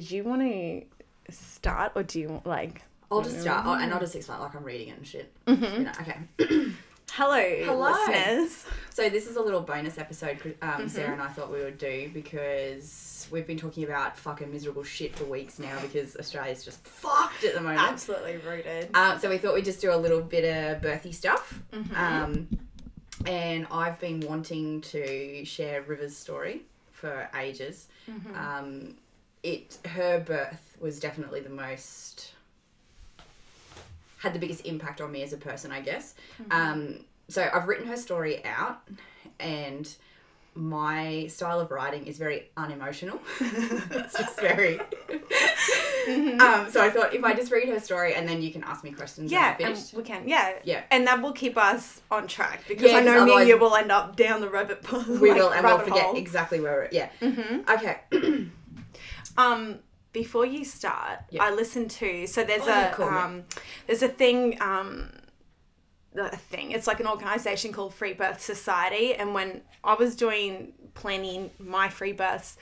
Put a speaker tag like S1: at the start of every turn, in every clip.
S1: did you want to start or do you want like?
S2: I'll just start, and I'll just explain like I'm reading it and shit.
S1: Mm-hmm.
S2: You know, okay.
S1: Hello,
S2: Hello.
S1: listeners.
S2: So this is a little bonus episode um,
S1: Mm-hmm.
S2: Sarah and I thought we would do because we've been talking about fucking miserable shit for weeks now because Australia's just fucked at the moment.
S1: Absolutely rooted.
S2: Um, so we thought we'd just do a little bit of birthy stuff.
S1: Mm-hmm.
S2: Um, and I've been wanting to share River's story for ages.
S1: Mm-hmm.
S2: Um, it her birth was definitely the most had the biggest impact on me as a person, I guess.
S1: Mm-hmm.
S2: Um, so I've written her story out, and my style of writing is very unemotional. it's just very. um, so I thought if I just read her story and then you can ask me questions.
S1: Yeah, and we can. Yeah,
S2: Yeah.
S1: and that will keep us on track because
S2: Yeah,
S1: I know me and you will end up down the rabbit hole.
S2: we will, and we'll forget
S1: hole.
S2: exactly where we're. Yeah.
S1: Mhm.
S2: Okay.
S1: Um, before you start,
S2: Yeah.
S1: I listened to so there's
S2: Oh,
S1: a
S2: cool, yeah.
S1: um, there's a thing um, a thing. It's like an organization called Free Birth Society, and when I was doing planning my free births.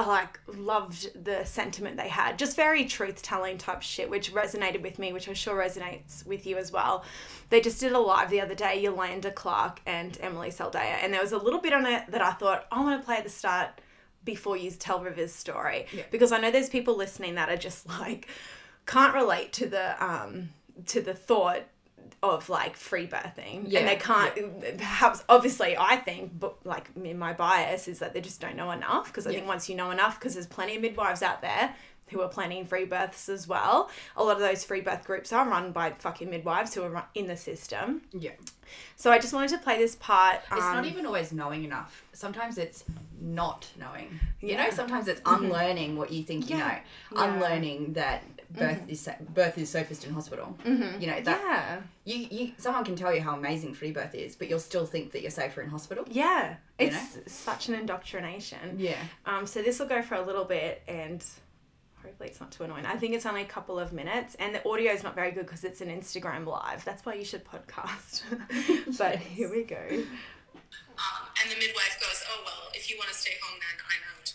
S1: I like loved the sentiment they had, just very truth telling type shit, which resonated with me, which I'm sure resonates with you as well. They just did a live the other day, Yolande Clark and Emilee Saldaya, and there was a little bit on it that I thought I want to play at the start before you tell River's story
S2: Yeah.
S1: because I know there's people listening that are just like can't relate to the um to the thought of like free birthing
S2: Yeah,
S1: and they can't perhaps obviously I think but like my bias is that they just don't know enough because I
S2: Yeah.
S1: think once you know enough because there's plenty of midwives out there who are planning free births as well a lot of those free birth groups are run by fucking midwives who are in the system
S2: Yeah.
S1: so I just wanted to play this part
S2: It's
S1: um,
S2: not even always knowing enough. Sometimes it's not knowing. You know, sometimes it's unlearning what you think you
S1: Yeah.
S2: know.
S1: Yeah. Mm-hmm.
S2: Unlearning that birth is sa- birth is safest in hospital. You know that
S1: yeah
S2: you, you someone can tell you how amazing free birth is, but you'll still think that you're safer in hospital.
S1: yeah it's such an indoctrination
S2: Yeah.
S1: Um, so this will go for a little bit, and hopefully it's not too annoying. I think it's only a couple of minutes, and the audio is not very good because it's an Instagram live. That's why you should podcast. but here we go.
S3: Um, and the midwife goes, Oh, well, if you want to stay home, then I'm out.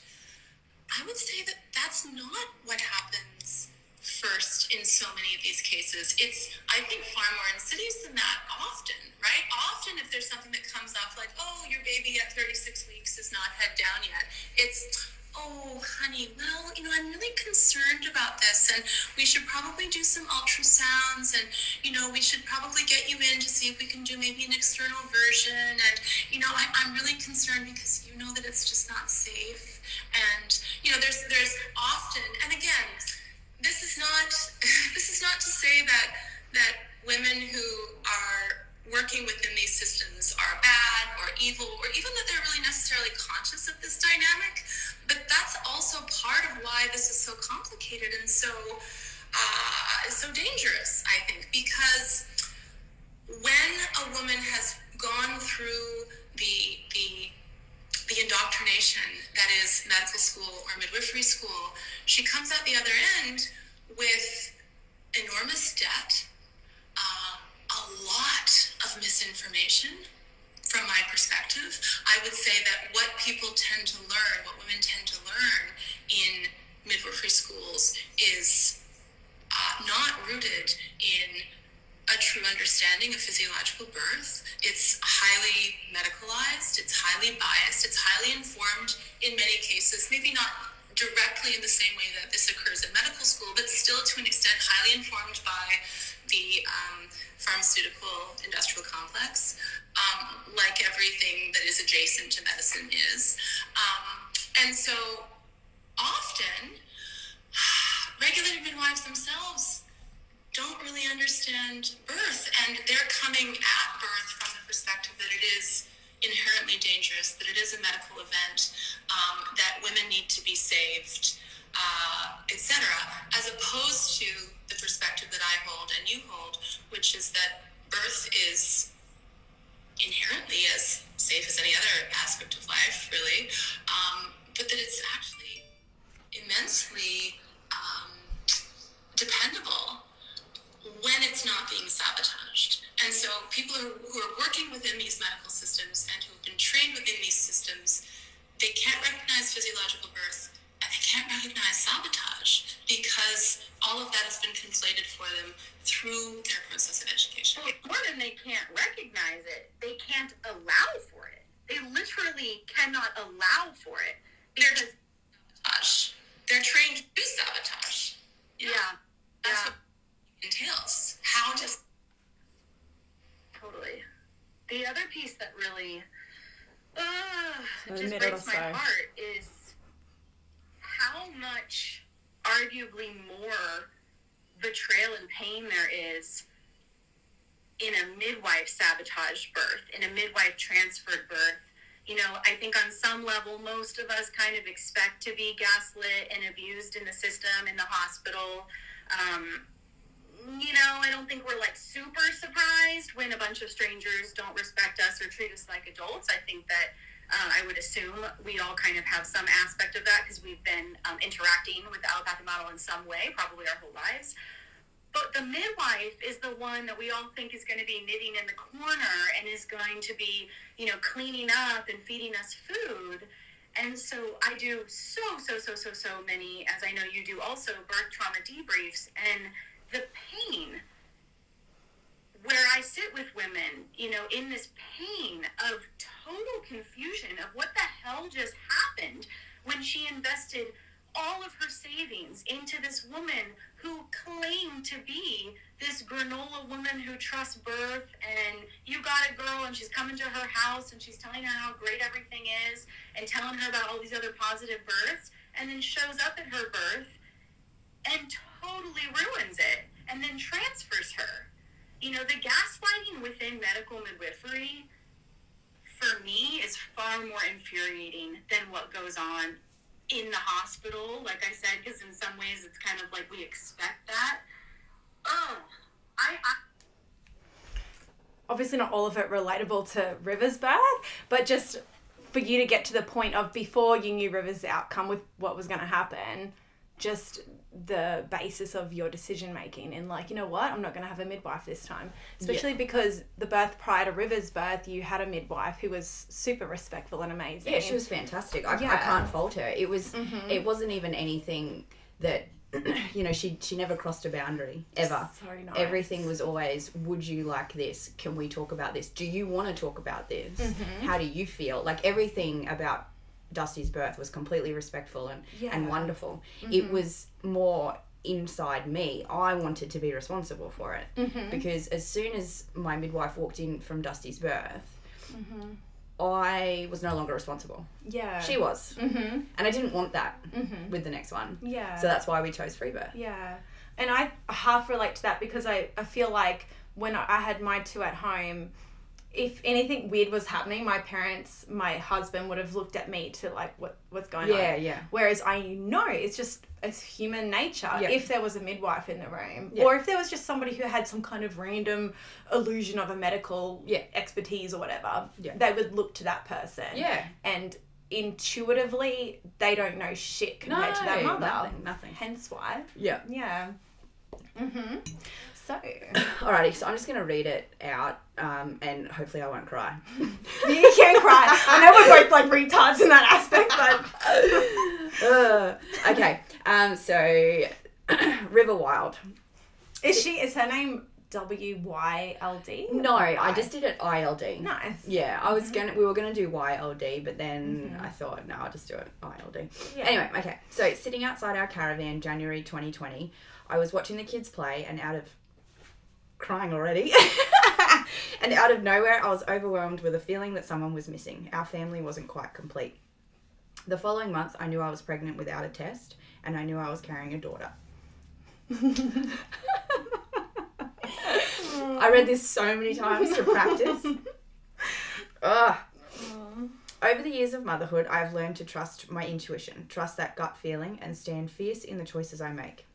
S3: I would say that that's not what happens first in so many of these cases. It's, I think, far more insidious than that often, right? Often, if there's something that comes up like, Oh, your baby at 36 weeks is not head down yet, it's, Oh, honey, well, you know, I'm really concerned about this, and we should probably do some ultrasounds, and, you know, we should probably get you in to see if we can do maybe an external version, and, you know, I, I'm really concerned because you know that it's just not safe, and, you know, there's, there's often, and again, this is not, this is not to say that, that women who are working within these systems are bad or evil, or even that they're really necessarily conscious of this dynamic. But that's also part of why this is so complicated and so uh, so dangerous. I think because when a woman has gone through the the the indoctrination that is medical school or midwifery school, she comes out the other end with enormous debt, uh, a lot of misinformation from my perspective. I would say that what people tend to learn, what women tend to learn in midwifery schools is uh, not rooted in a true understanding of physiological birth. It's highly medicalized, it's highly biased, it's highly informed in many cases, maybe not directly in the same way that this occurs in medical school, but still to an extent highly informed by the um, pharmaceutical industrial complex, um, like everything that is adjacent to medicine is. Um, and so often, regulated midwives themselves don't really understand birth, and they're coming at birth from the perspective that it is inherently dangerous, that it is a medical event, um, that women need to be saved, uh, etc., as opposed to the perspective that I hold and you hold, which is that birth is inherently as safe as any other aspect of life, really, um, but that it's actually immensely um, dependable when it's not being sabotaged. And so people who, who are working within these medical systems and who have been trained within these systems, they can't recognize physiological birth and they can't recognize sabotage because all of that has been conflated for them through their process of education.
S4: More than they can't recognize it, they can't allow for it. They literally cannot allow for it because
S3: Sabotage. They're trained to do sabotage.
S4: yeah,
S3: That's
S4: yeah,
S3: what it entails. How to
S4: totally. The other piece that really uh, just breaks my heart is how much, arguably more, betrayal and pain there is in a midwife sabotaged birth, in a midwife transferred birth. You know, I think on some level, most of us kind of expect to be gaslit and abused in the system, in the hospital. Um, you know, I don't think we're like super surprised when a bunch of strangers don't respect us or treat us like adults. I think that uh, I would assume we all kind of have some aspect of that because we've been um, interacting with the allopathic model in some way, probably our whole lives. But the midwife is the one that we all think is going to be knitting in the corner and is going to be, you know, cleaning up and feeding us food. And so I do so, so, so, so, so many, as I know you do also, birth trauma debriefs. And the pain where I sit with women, you know, in this pain of total confusion of what the hell just happened when she invested all of her savings into this woman who claimed to be this granola woman who trusts birth and you got a girl and she's coming to her house and she's telling her how great everything is and telling her about all these other positive births and then shows up at her birth and totally ruins it and then transfers her. You know, the gaslighting within medical midwifery for me is far more infuriating than what goes on in the hospital, like I said, because in some ways it's kind of like we expect that. Oh, I, I
S1: obviously not all of it relatable to River's birth, but just for you to get to the point of before you knew River's outcome with what was going to happen, just the basis of your decision making and like you know what i'm not going to have a midwife this time especially because the birth prior to river's birth you had a midwife who was super respectful and amazing
S2: Yeah, she was fantastic. I, I can't fault her. It was. It wasn't even anything that. You know, she she never crossed a boundary ever.
S1: So nice.
S2: Everything was always, would you like this? Can we talk about this? Do you want to talk about this?
S1: Mm-hmm.
S2: How do you feel? Like everything about Dusty's birth was completely respectful and, and
S1: Yeah. Mm-hmm.
S2: wonderful. It was more inside me. I wanted to be responsible for it
S1: Mm-hmm.
S2: because as soon as my midwife walked in from Dusty's birth,
S1: Mm-hmm.
S2: I was no longer responsible.
S1: yeah
S2: She was.
S1: mm-hmm.
S2: And I didn't want that
S1: Mhm.
S2: with the next one.
S1: yeah
S2: So that's why we chose free birth.
S1: Yeah. And I half relate to that because I, I feel like when I had my two at home, if anything weird was happening, my parents, my husband would have looked at me to like, what what's going on?
S2: Yeah, yeah.
S1: Whereas I know it's just it's human nature.
S2: Yeah.
S1: If there was a midwife in the room,
S2: Yeah.
S1: or if there was just somebody who had some kind of random illusion of a medical
S2: Yeah.
S1: expertise or whatever,
S2: Yeah.
S1: they would look to that person.
S2: Yeah.
S1: And intuitively, they don't know shit compared to their
S2: No,
S1: mother.
S2: nothing, nothing.
S1: Hence why.
S2: Yeah.
S1: Yeah. Mm-hmm. So
S2: Alrighty, so I'm just going to read it out um, and hopefully I won't cry.
S1: you can't cry. I know we're both like retards in that aspect, but
S2: Uh, okay, um, so River Wild.
S1: is she? Is her name W Y L D?
S2: No, I just did it ILD.
S1: nice.
S2: Yeah, I was gonna. We were gonna do YLD, but then I thought, no, I'll just do it ILD.
S1: Yeah.
S2: Anyway, okay. So sitting outside our caravan, January 2020, I was watching the kids play, and out of crying already, and out of nowhere, I was overwhelmed with a feeling that someone was missing. Our family wasn't quite complete. The following month, I knew I was pregnant without a test, and I knew I was carrying a daughter. I read this so many times to practice. Ugh. Over the years of motherhood, I've learned to trust my intuition, trust that gut feeling, and stand fierce in the choices I make.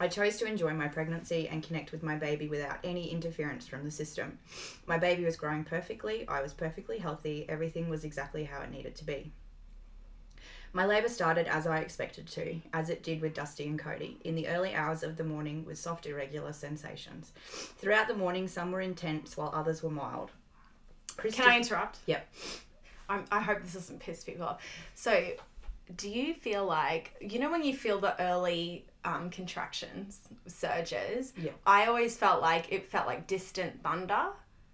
S2: I chose to enjoy my pregnancy and connect with my baby without any interference from the system. My baby was growing perfectly, I was perfectly healthy, everything was exactly how it needed to be. My labour started as I expected to, as it did with Dusty and Cody, in the early hours of the morning with soft, irregular sensations. Throughout the morning, some were intense while others were mild.
S1: Can I interrupt?
S2: Yep.
S1: I'm, I hope this doesn't piss people off. So, do you feel like you know when you feel the early um, contractions surges?
S2: Yeah.
S1: I always felt like it felt like distant thunder.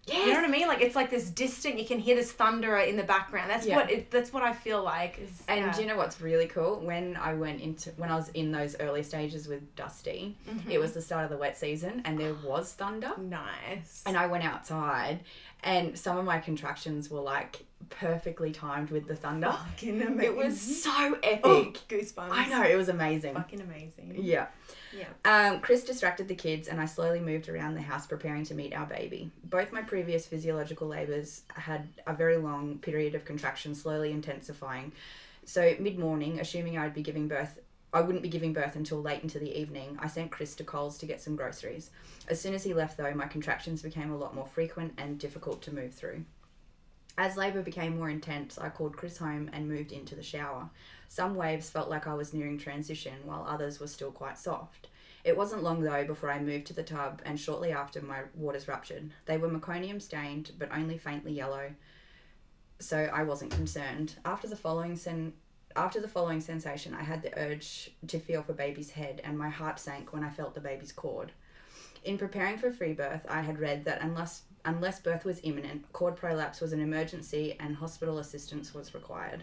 S1: Yeah. You know what I mean? Like it's like this distant. You can hear this thunder in the background. That's
S2: Yeah.
S1: what it, that's what I feel like. Is,
S2: And
S1: yeah.
S2: do you know what's really cool? When I went into when I was in those early stages with Dusty,
S1: Mm-hmm.
S2: it was the start of the wet season and there was thunder.
S1: nice.
S2: And I went outside and some of my contractions were like perfectly timed with the thunder.
S1: Fucking amazing.
S2: It was so epic.
S1: oh, goosebumps.
S2: I know, it was amazing.
S1: Fucking amazing.
S2: Yeah.
S1: Yeah.
S2: Um, Chris distracted the kids, and I slowly moved around the house preparing to meet our baby. Both my previous physiological labours had a very long period of contraction, slowly intensifying. So, mid morning, assuming I'd be giving birth, I wouldn't be giving birth until late into the evening, I sent Chris to Coles to get some groceries. As soon as he left, though, my contractions became a lot more frequent and difficult to move through. As labour became more intense, I called Chris home and moved into the shower. Some waves felt like I was nearing transition, while others were still quite soft. It wasn't long though before I moved to the tub, and shortly after my waters ruptured. They were meconium stained, but only faintly yellow, so I wasn't concerned. After the following sen- after the following sensation, I had the urge to feel for baby's head, and my heart sank when I felt the baby's cord. In preparing for free birth, I had read that unless unless birth was imminent, cord prolapse was an emergency and hospital assistance was required.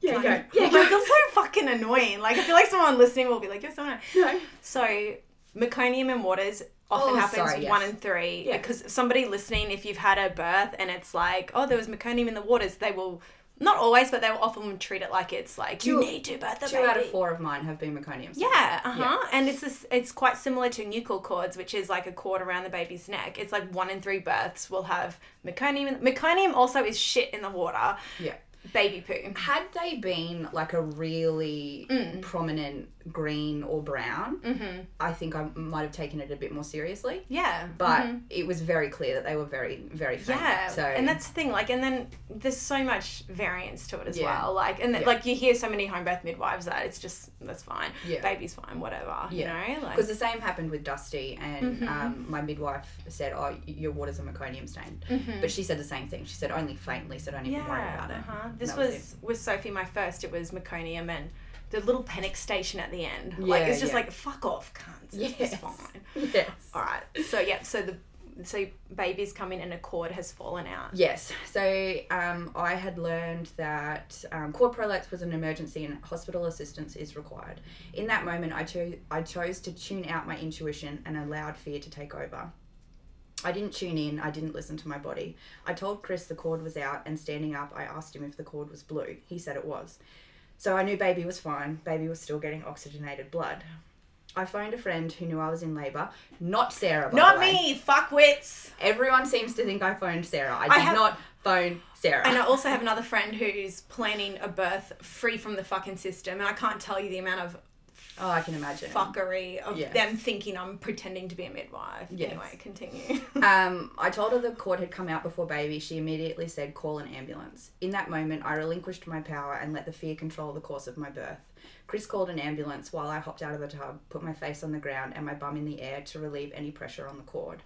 S2: Yeah.
S1: Yeah,
S2: Yeah,
S1: like,
S2: go.
S1: it's so fucking annoying. Like I feel like someone listening will be like, "You're so annoying."
S2: No.
S1: So meconium and waters often
S2: Oh,
S1: happens
S2: sorry, yes.
S1: one and three
S2: Yeah.
S1: because somebody listening, if you've had a birth and it's like, oh, there was meconium in the waters, they will not always, but they will often treat it like it's like you need to birth a
S2: Two
S1: baby.
S2: out of four of mine have been meconium.
S1: Yeah, uh huh. And it's this, it's quite similar to nuchal cords, which is like a cord around the baby's neck. It's like one in three births will have meconium. Meconium also is shit in the water.
S2: Yeah.
S1: Baby poo.
S2: Had they been like a really
S1: Mm.
S2: prominent green or brown, I think I might have taken it a bit more seriously.
S1: Yeah.
S2: But
S1: mhm.
S2: it was very clear that they were very, very faint.
S1: Yeah,
S2: So
S1: and that's the thing. Like, and then there's so much variance to it as
S2: Yeah.
S1: well. Like, and
S2: Yeah.
S1: like you hear so many home birth midwives that it's just that's fine.
S2: Yeah.
S1: baby's fine, whatever.
S2: Yeah.
S1: You know, like
S2: because the same happened with Dusty, and
S1: Mm-hmm.
S2: um, my midwife said, "Oh, your waters a meconium stained," but she said the same thing. She said only faintly, so don't even worry about it.
S1: Uh-huh. This
S2: that
S1: was with Sophie, my first. It was meconium and the little panic station at the end. like
S2: Yeah,
S1: it's just
S2: yeah.
S1: like fuck off, cunts. It's
S2: Yes.
S1: fine.
S2: yes.
S1: All right. So yeah. So the so babies come in and a cord has fallen out.
S2: Yes. So um, I had learned that um, cord prolapse was an emergency and hospital assistance is required. In that moment, I chose I chose to tune out my intuition and allowed fear to take over. I didn't tune in. I didn't listen to my body. I told Chris the cord was out, and standing up, I asked him if the cord was blue. He said it was. So I knew baby was fine. Baby was still getting oxygenated blood. I phoned a friend who knew I was in labour, not Sarah.
S1: Not me, fuckwits.
S2: Everyone seems to think I phoned Sarah. I did
S1: I have-
S2: not phone Sarah.
S1: And I also have another friend who's planning a birth free from the fucking system, and I can't tell you the amount of
S2: oh, I can imagine.
S1: fuckery of
S2: Yes.
S1: them thinking I'm pretending to be a midwife.
S2: Yes.
S1: Anyway, continue.
S2: Um, I told her the cord had come out before baby. She immediately said, call an ambulance. In that moment, I relinquished my power and let the fear control the course of my birth. Chris called an ambulance while I hopped out of the tub, put my face on the ground and my bum in the air to relieve any pressure on the cord.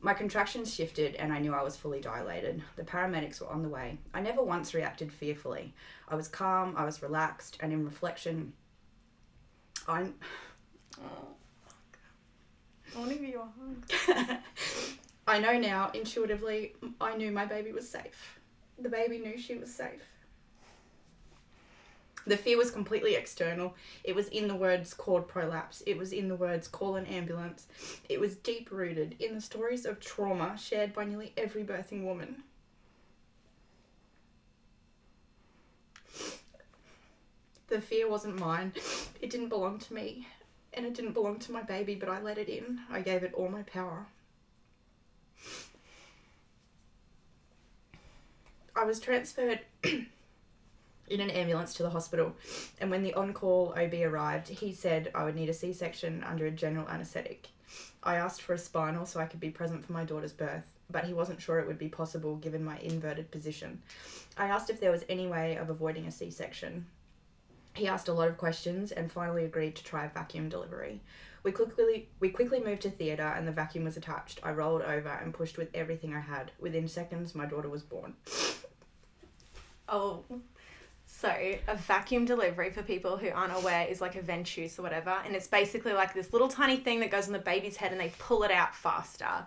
S2: My contractions shifted and I knew I was fully dilated. The paramedics were on the way. I never once reacted fearfully. I was calm, I was relaxed, and in reflection, I'm.
S1: Oh, I want to give you a hug.
S2: I know now, intuitively, I knew my baby was safe. The baby knew she was safe. The fear was completely external. It was in the words cord prolapse. It was in the words call an ambulance. It was deep rooted in the stories of trauma shared by nearly every birthing woman. The fear wasn't mine. It didn't belong to me. And it didn't belong to my baby, but I let it in. I gave it all my power. I was transferred in an ambulance to the hospital, and when the on call OB arrived, he said I would need a C section under a general anaesthetic. I asked for a spinal so I could be present for my daughter's birth, but he wasn't sure it would be possible given my inverted position. I asked if there was any way of avoiding a C section. He asked a lot of questions and finally agreed to try vacuum delivery. We quickly we quickly moved to theatre and the vacuum was attached. I rolled over and pushed with everything I had. Within seconds my daughter was born.
S1: Oh. So, a vacuum delivery for people who aren't aware is like a ventouse or whatever, and it's basically like this little tiny thing that goes on the baby's head and they pull it out faster.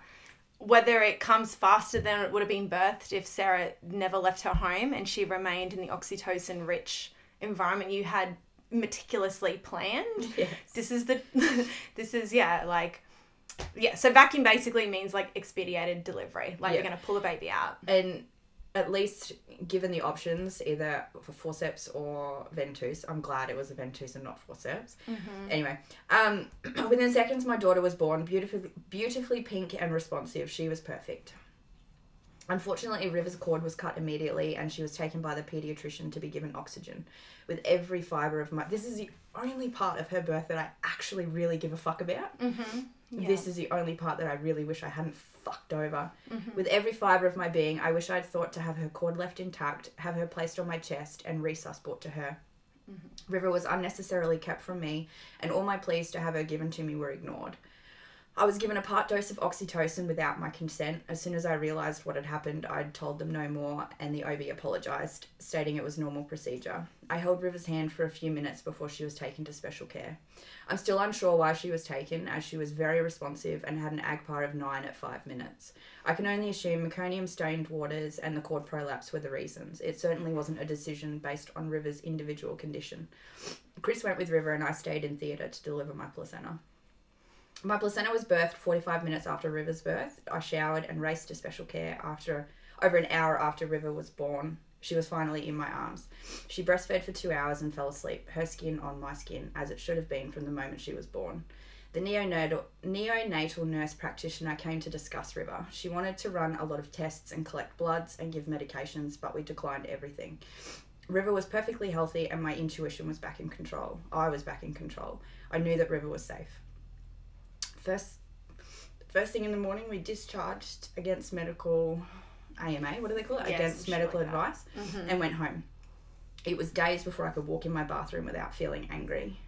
S1: Whether it comes faster than it would have been birthed if Sarah never left her home and she remained in the oxytocin rich environment you had meticulously planned.
S2: Yes.
S1: This is the this is yeah, like yeah, so vacuum basically means like expedited delivery. Like
S2: Yeah.
S1: you're gonna pull the baby out.
S2: And at least given the options, either for forceps or ventouse, I'm glad it was a ventouse and not forceps. Anyway, um, within seconds, my daughter was born, beautifully, beautifully pink and responsive. She was perfect. Unfortunately, River's cord was cut immediately, and she was taken by the pediatrician to be given oxygen. With every fiber of my, this is the only part of her birth that I actually really give a fuck about. Mm-hmm. This is the only part that I really wish I hadn't fucked over. Mm-hmm. With every fibre of my being, I wish I'd thought to have her cord left intact, have her placed on my chest, and resus brought to her. Mm-hmm. River was unnecessarily kept from me, and all my pleas to have her given to me were ignored. I was given a part dose of oxytocin without my consent. As soon as I realised what had happened, I'd told them no more, and the OB apologised, stating it was normal procedure. I held River's hand for a few minutes before she was taken to special care. I'm still unsure why she was taken, as she was very responsive and had an APGAR of 9 at 5 minutes. I can only assume meconium stained waters and the cord prolapse were the reasons. It certainly wasn't a decision based on River's individual condition. Chris went with River, and I stayed in theatre to deliver my placenta. My placenta was birthed 45 minutes after River's birth. I showered and raced to special care after over an hour after River was born. She was finally in my arms. She breastfed for two hours and fell asleep, her skin on my skin, as it should have been from the moment she was born. The neonatal, neonatal nurse practitioner came to discuss River. She wanted to run a lot of tests and collect bloods and give medications, but we declined everything. River was perfectly healthy and my intuition was back in control. I was back in control. I knew that River was safe. First first thing in the morning we discharged against medical AMA, what do they call it?
S1: Yeah,
S2: against medical
S1: like
S2: advice mm-hmm. and went home. It was days before I could walk in my bathroom without feeling angry.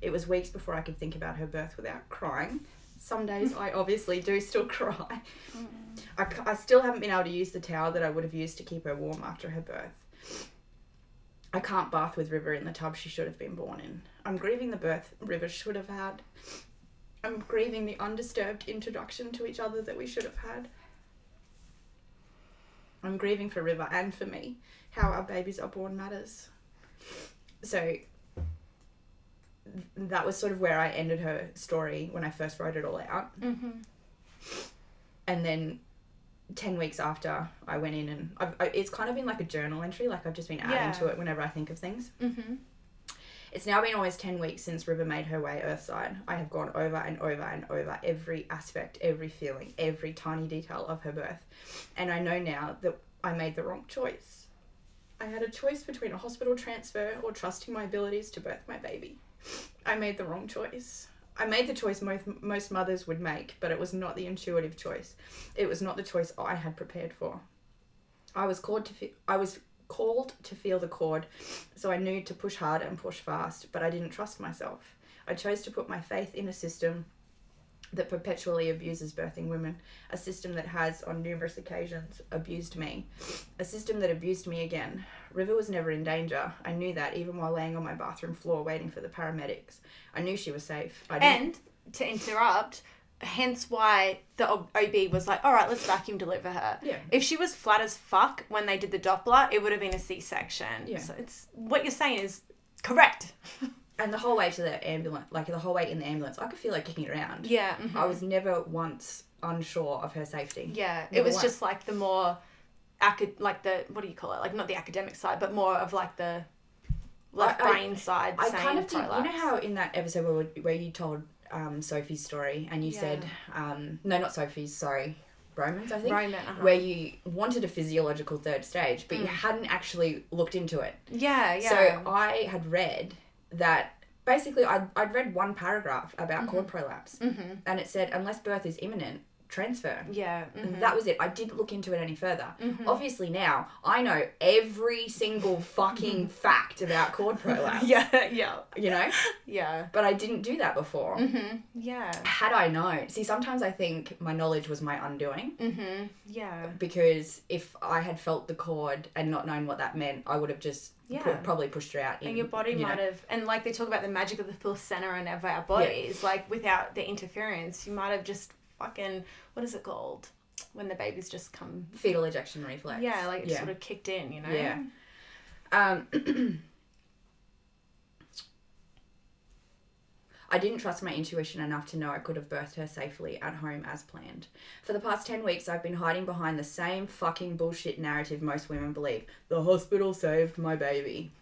S2: It was weeks before I could think about her birth without crying. Some days I obviously do still cry. Mm. I I still haven't been able to use the towel that I would have used to keep her warm after her birth. I can't bath with River in the tub she should have been born in. I'm grieving the birth River should have had. I'm grieving the undisturbed introduction to each other that we should have had. I'm grieving for River and for me. How our babies are born matters. So that was sort of where I ended her story when I first wrote it all out.
S1: Mm-hmm.
S2: And then 10 weeks after, I went in and I've, I, it's kind of been like a journal entry, like I've just been adding
S1: Yeah.
S2: to it whenever I think of things.
S1: Mm-hmm.
S2: It's now been almost 10 weeks since River made her way earthside. I have gone over and over and over every aspect, every feeling, every tiny detail of her birth. And I know now that I made the wrong choice. I had a choice between a hospital transfer or trusting my abilities to birth my baby. I made the wrong choice. I made the choice most, most mothers would make, but it was not the intuitive choice. It was not the choice I had prepared for. I was called to fe- I was called to feel the cord, so I knew to push hard and push fast, but I didn't trust myself. I chose to put my faith in a system that perpetually abuses birthing women, a system that has, on numerous occasions, abused me, a system that abused me again. River was never in danger. I knew that even while laying on my bathroom floor waiting for the paramedics. I knew she was safe. I didn't-
S1: And to interrupt, hence why the OB was like, all right, let's vacuum deliver her.
S2: Yeah.
S1: If she was flat as fuck when they did the Doppler, it would have been a C section.
S2: Yeah.
S1: So it's what you're saying is correct.
S2: and the whole way to the ambulance, like the whole way in the ambulance, I could feel like kicking around.
S1: Yeah. Mm-hmm.
S2: I was never once unsure of her safety.
S1: Yeah. It was
S2: once.
S1: just like the more, acad- like the, what do you call it? Like not the academic side, but more of like the left
S2: I- I-
S1: brain side
S2: I kind of did. You know how in that episode where, where you told um, Sophie's story and you
S1: Yeah.
S2: said, um, no, not Sophie's, sorry, Roman's, I think.
S1: Roman, uh-huh.
S2: Where you wanted a physiological third stage, but you
S1: Mm.
S2: hadn't actually looked into it.
S1: Yeah, yeah.
S2: So I had read that basically I'd, I'd read one paragraph about
S1: Mm-hmm.
S2: cord prolapse and it said, unless birth is imminent, transfer.
S1: Yeah. Mhm.
S2: that was it. I didn't look into it any further. Obviously, now I know every single fucking fact about cord prolapse.
S1: Yeah, yeah,
S2: You know,
S1: yeah.
S2: but I didn't do that before.
S1: Mm-hmm. Yeah.
S2: Had I known, see, sometimes I think my knowledge was my undoing
S1: Mm-hmm. Yeah.
S2: because if I had felt the cord and not known what that meant, I would have just
S1: Yeah.
S2: probably pushed her out. In,
S1: And your body
S2: you know.
S1: might have, and like they talk about the magic of the placenta and of our bodies, like without the interference, you might have just fucking, what is it called? When the babies just come.
S2: fetal ejection reflex.
S1: Yeah, like it
S2: yeah.
S1: sort of kicked in, you know?
S2: Yeah. Um, I didn't trust my intuition enough to know I could have birthed her safely at home as planned. For the past 10 weeks, I've been hiding behind the same fucking bullshit narrative most women believe the hospital saved my baby.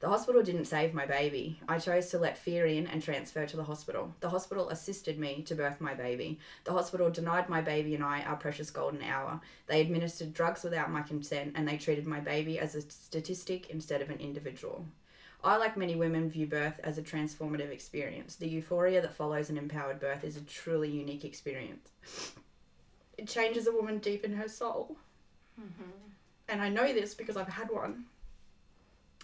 S2: The hospital didn't save my baby. I chose to let fear in and transfer to the hospital. The hospital assisted me to birth my baby. The hospital denied my baby and I our precious golden hour. They administered drugs without my consent and they treated my baby as a statistic instead of an individual. I, like many women, view birth as a transformative experience. The euphoria that follows an empowered birth is a truly unique experience. It changes a woman deep in her soul. Mm-hmm. And I know this because I've had one.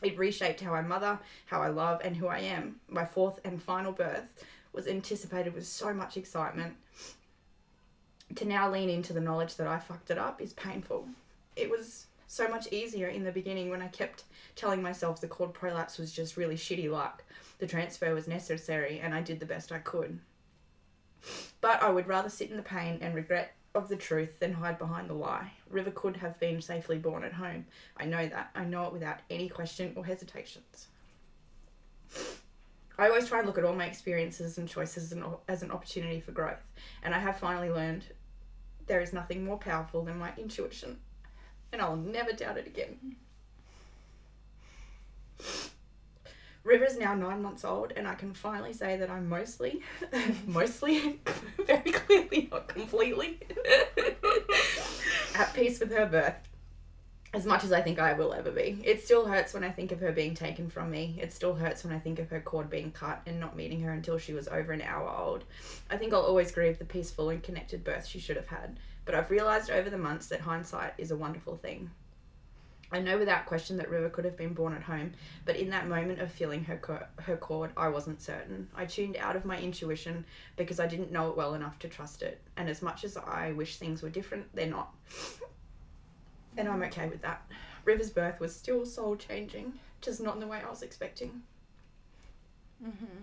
S2: It reshaped how I mother, how I love, and who I am. My fourth and final birth was anticipated with so much excitement. To now lean into the knowledge that I fucked it up is painful. It was so much easier in the beginning when I kept telling myself the cord prolapse was just really shitty luck. The transfer was necessary and I did the best I could. But I would rather sit in the pain and regret of the truth than hide behind the lie. River could have been safely born at home. I know that. I know it without any question or hesitations. I always try and look at all my experiences and choices as an, opportunity for growth, and I have finally learned there is nothing more powerful than my intuition, and I'll never doubt it again. River is now nine months old, and I can finally say that I'm mostly, mostly, very clearly, not completely, at peace with her birth. As much as I think I will ever be. It still hurts when I think of her being taken from me. It still hurts when I think of her cord being cut and not meeting her until she was over an hour old. I think I'll always grieve the peaceful and connected birth she should have had. But I've realised over the months that hindsight is a wonderful thing. I know without question that River could have been born at home, but in that moment of feeling her her cord, I wasn't certain. I tuned out of my intuition because I didn't know it well enough to trust it. And as much as I wish things were different, they're not. And I'm okay with that. River's birth was still soul changing, just not in the way I was expecting. Mm-hmm.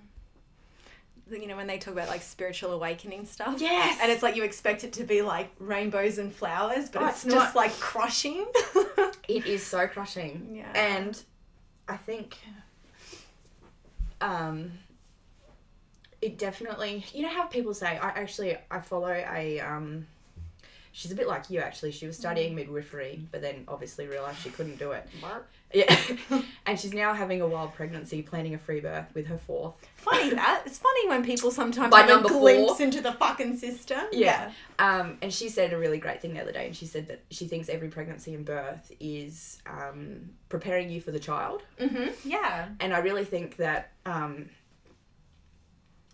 S1: You know, when they talk about like spiritual awakening stuff.
S2: Yes!
S1: And it's like you expect it to be like rainbows and flowers, but
S2: Oh,
S1: it's,
S2: it's
S1: just
S2: not.
S1: like crushing.
S2: It is so crushing.
S1: Yeah.
S2: And I think um it definitely you know how people say I actually I follow a um she's a bit like you actually. She was studying midwifery but then obviously realized she couldn't do it. Yeah. and she's now having a wild pregnancy, planning a free birth with her fourth.
S1: funny that. It's funny when people sometimes
S2: By
S1: have a glimpse
S2: four.
S1: into the fucking system.
S2: Yeah. Um, and she said a really great thing the other day, and she said that she thinks every pregnancy and birth is um, preparing you for the child.
S1: Mm-hmm. Yeah.
S2: And I really think that um,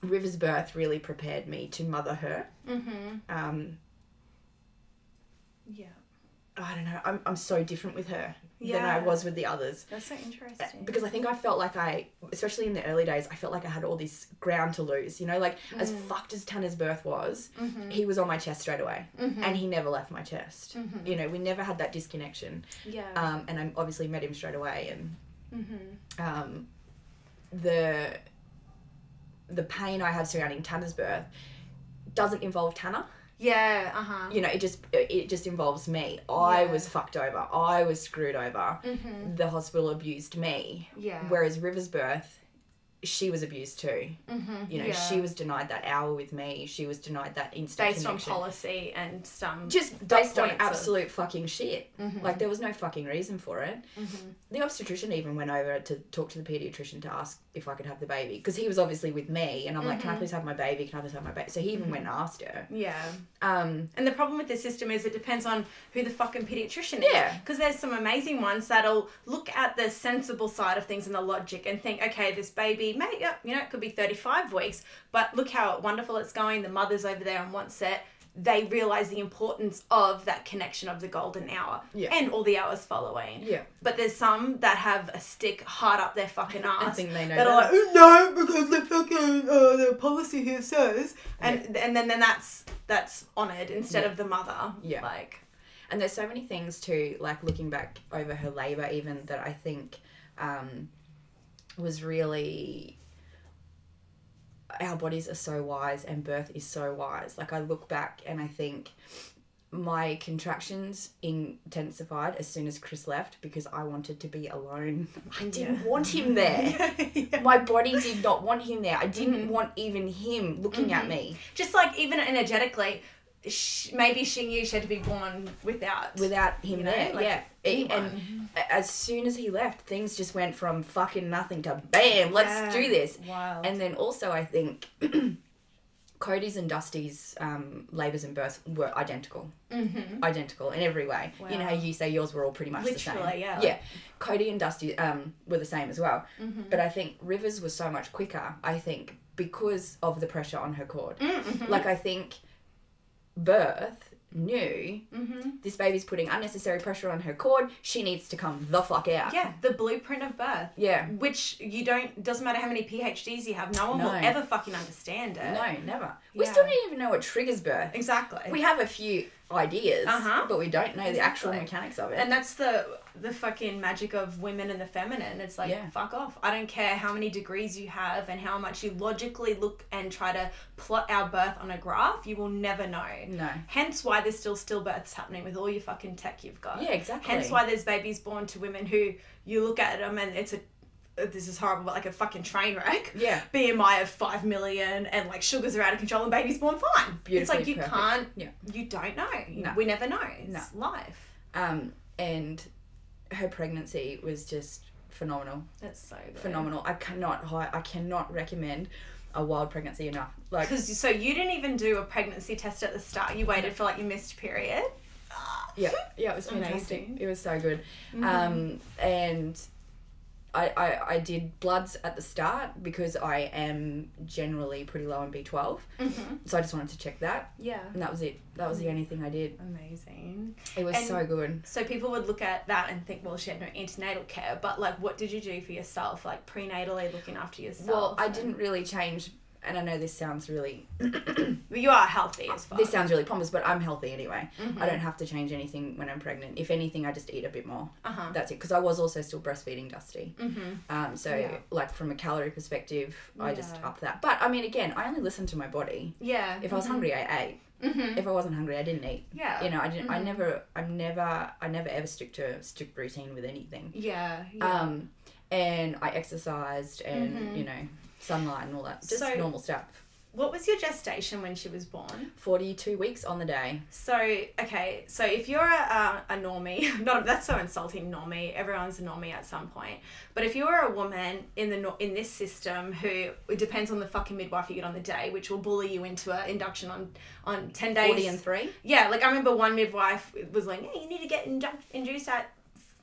S2: River's birth really prepared me to mother her.
S1: Mm-hmm.
S2: Um,
S1: Yeah.
S2: I don't know. I'm, I'm so different with her than I was with the others.
S1: That's so interesting.
S2: Because I think I felt like I, especially in the early days, I felt like I had all this ground to lose. You know, like as
S1: Mm.
S2: fucked as Tanner's birth was,
S1: Mm-hmm.
S2: he was on my chest straight away,
S1: Mhm.
S2: and he never left my chest.
S1: Mhm.
S2: You know, we never had that disconnection.
S1: yeah.
S2: Um, and I obviously met him straight away, and
S1: mm-hmm.
S2: um, the the pain I had surrounding Tanner's birth doesn't involve Tanner.
S1: Yeah. Uh huh.
S2: You know, it just it just involves me. I
S1: Yeah.
S2: was fucked over. I was screwed over.
S1: Mm-hmm.
S2: The hospital abused me.
S1: Yeah.
S2: Whereas River's birth, she was abused too.
S1: mm-hmm.
S2: You know,
S1: yeah.
S2: she was denied that hour with me. She was denied that instant
S1: based on policy and some.
S2: Just based on
S1: points of-
S2: absolute fucking shit.
S1: Mhm.
S2: Like there was no fucking reason for it.
S1: Mhm.
S2: The obstetrician even went over to talk to the pediatrician to ask if I could have the baby because he was obviously with me, and I'm like, "Can I
S1: Mhm.
S2: please have my baby? Can I please have my baby?" So he even went and asked her.
S1: Yeah.
S2: Um,
S1: And the problem with the system is it depends on who the fucking pediatrician
S2: Yeah.
S1: is. Because there's some amazing ones that'll look at the sensible side of things and the logic and think, okay, this baby, may, yeah, you know, it could be 35 weeks, but look how wonderful it's going. The mother's over there on one set. they realize the importance of that connection of the golden hour
S2: Yeah.
S1: and all the hours following.
S2: Yeah.
S1: But there's some that have a stick hard up their fucking ass.
S2: think they know
S1: that are like, "Oh, no, because the fucking uh, the policy here says, and and then then that's that's honored instead
S2: Yeah.
S1: of the mother.
S2: Yeah.
S1: Like,
S2: And there's so many things too, like looking back over her labour, even that I think um, was really. Our bodies are so wise, and birth is so wise. Like I look back and I think my contractions intensified as soon as Chris left because I wanted to be alone. I didn't
S1: Yeah.
S2: want him there.
S1: Yeah.
S2: My body did not want him there. I didn't
S1: Mm-hmm.
S2: want even him looking at me
S1: just like even energetically, sh- maybe she knew she had to be born without.
S2: without him
S1: You know,
S2: there.
S1: like
S2: yeah.
S1: Anyone.
S2: and as soon as he left, things just went from fucking nothing to bam, let's
S1: Yeah.
S2: do this.
S1: Wild.
S2: And then also, I think Cody's and Dusty's um, labours and births were identical.
S1: mm-hmm.
S2: Identical in every way. You know how you say yours were all pretty much the
S1: Literally,
S2: same.
S1: yeah.
S2: Yeah. Cody and Dusty um, were the same as well.
S1: Mm-hmm.
S2: But I think Rivers was so much quicker, I think, because of the pressure on her cord.
S1: Mm-hmm.
S2: Like, I think birth knew
S1: Mm-hmm.
S2: this baby's putting unnecessary pressure on her cord. She needs to come the fuck out.
S1: Yeah, the blueprint of birth.
S2: Yeah.
S1: Which you don't doesn't matter how many PhDs you have, no one will ever fucking understand it.
S2: No, never. We still don't even know what triggers birth.
S1: Exactly.
S2: We have a few ideas,
S1: Uh-huh.
S2: but we don't know the actual mechanics of it.
S1: and that's the the fucking magic of women and the feminine. It's like
S2: Yeah.
S1: fuck off. I don't care how many degrees you have and how much you logically look and try to plot our birth on a graph. You will never know.
S2: no.
S1: Hence why there's still stillbirths happening with all your fucking tech you've got.
S2: Yeah, exactly.
S1: Hence why there's babies born to women who you look at them and it's a this is horrible, but like a fucking train wreck.
S2: Yeah.
S1: BMI of five million and like sugars are out of control and baby's born fine. it's like you
S2: perfect.
S1: can't.
S2: Yeah.
S1: You don't know.
S2: No.
S1: We never know. It's life.
S2: Um, and her pregnancy was just phenomenal.
S1: That's so good.
S2: Phenomenal. I cannot hi- I cannot recommend a wild pregnancy enough. Like
S1: Because so you didn't even do a pregnancy test at the start. You waited for like your missed period.
S2: yeah, yeah, it was fantastic.
S1: Amazing. Mm-hmm.
S2: It was so good. Um, and I, I, I did bloods at the start because I am generally pretty low in B12.
S1: Mm-hmm.
S2: So I just wanted to check that.
S1: Yeah.
S2: And that was it. That was the only thing I did.
S1: Amazing.
S2: It was
S1: And-
S2: so good.
S1: So people would look at that and think, well, she had no antenatal care. But like, what did you do for yourself? Like prenatally looking after yourself.
S2: Well, I
S1: and-
S2: didn't really change, and I know this sounds really
S1: you are healthy as fuck.
S2: this sounds really pompous, but I'm healthy anyway.
S1: Mm-hmm.
S2: I don't have to change anything when I'm pregnant. If anything, I just eat a bit more.
S1: Uh-huh.
S2: That's it. Because I was also still breastfeeding Dusty.
S1: Mm-hmm.
S2: Um, so
S1: Yeah.
S2: like from a calorie perspective, I just
S1: Yeah.
S2: upped that. But I mean, again, I only listened to my body.
S1: Yeah.
S2: If I was hungry, I ate.
S1: Mm-hmm.
S2: If I wasn't hungry, I didn't eat.
S1: Yeah.
S2: You know, I didn't. I
S1: Mhm.
S2: never. I'm never. I never ever stick to a strict routine with anything.
S1: Yeah. yeah.
S2: Um, and I exercised and you know sunlight and all that. Just
S1: So-
S2: normal stuff.
S1: what was your gestation when she was born?
S2: Forty-two weeks on the day.
S1: So okay, so if you're a, a, a normie, not that's so insulting. Normie, everyone's a normie at some point. But if you're a woman in the in this system who it depends on the fucking midwife you get on the day, which will bully you into an induction on on ten days.
S2: Forty and three.
S1: Yeah, like I remember one midwife was like, "Hey, you need to get indu- induced at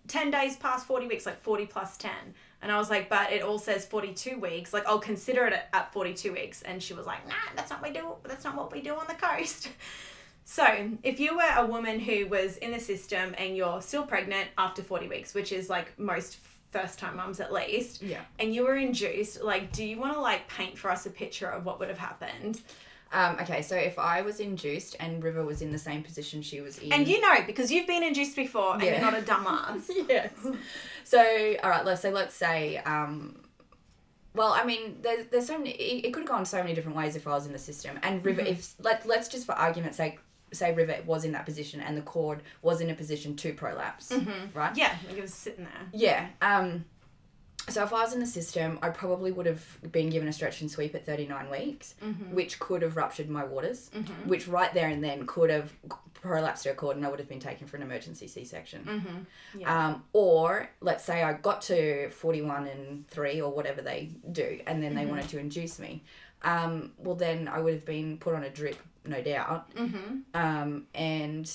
S1: 10 days past 40 weeks, like 40 plus 10. And I was like, but it all says 42 weeks. Like, I'll consider it at, at 42 weeks. And she was like, nah, that's not what we do. That's not what we do on the coast. So, if you were a woman who was in the system and you're still pregnant after 40 weeks, which is like most first time mums at least,
S2: Yeah.
S1: and you were induced, like, do you want to like paint for us a picture of what would have happened?
S2: Um, okay, so if I was induced and River was in the same position she was in,
S1: And you know, because you've been induced before and
S2: Yeah.
S1: you're not a dumbass.
S2: yes. So all right, let's so let's say, um, well, I mean, there's there's so many. It, it could have gone so many different ways if I was in the system. And River, if let let's just for argument's sake say River was in that position and the cord was in a position to prolapse, right?
S1: Yeah, like it was sitting there.
S2: Yeah. Um, so if I was in the system, I probably would have been given a stretch and sweep at 39 weeks, which could have ruptured my waters, which right there and then could have prolapsed her cord and I would have been taken for an emergency C-section.
S1: Yeah.
S2: Um, or let's say I got to 41 and 3 or whatever they do and then they wanted to induce me. Um, well, then I would have been put on a drip, no doubt.
S1: Mm-hmm.
S2: Um, and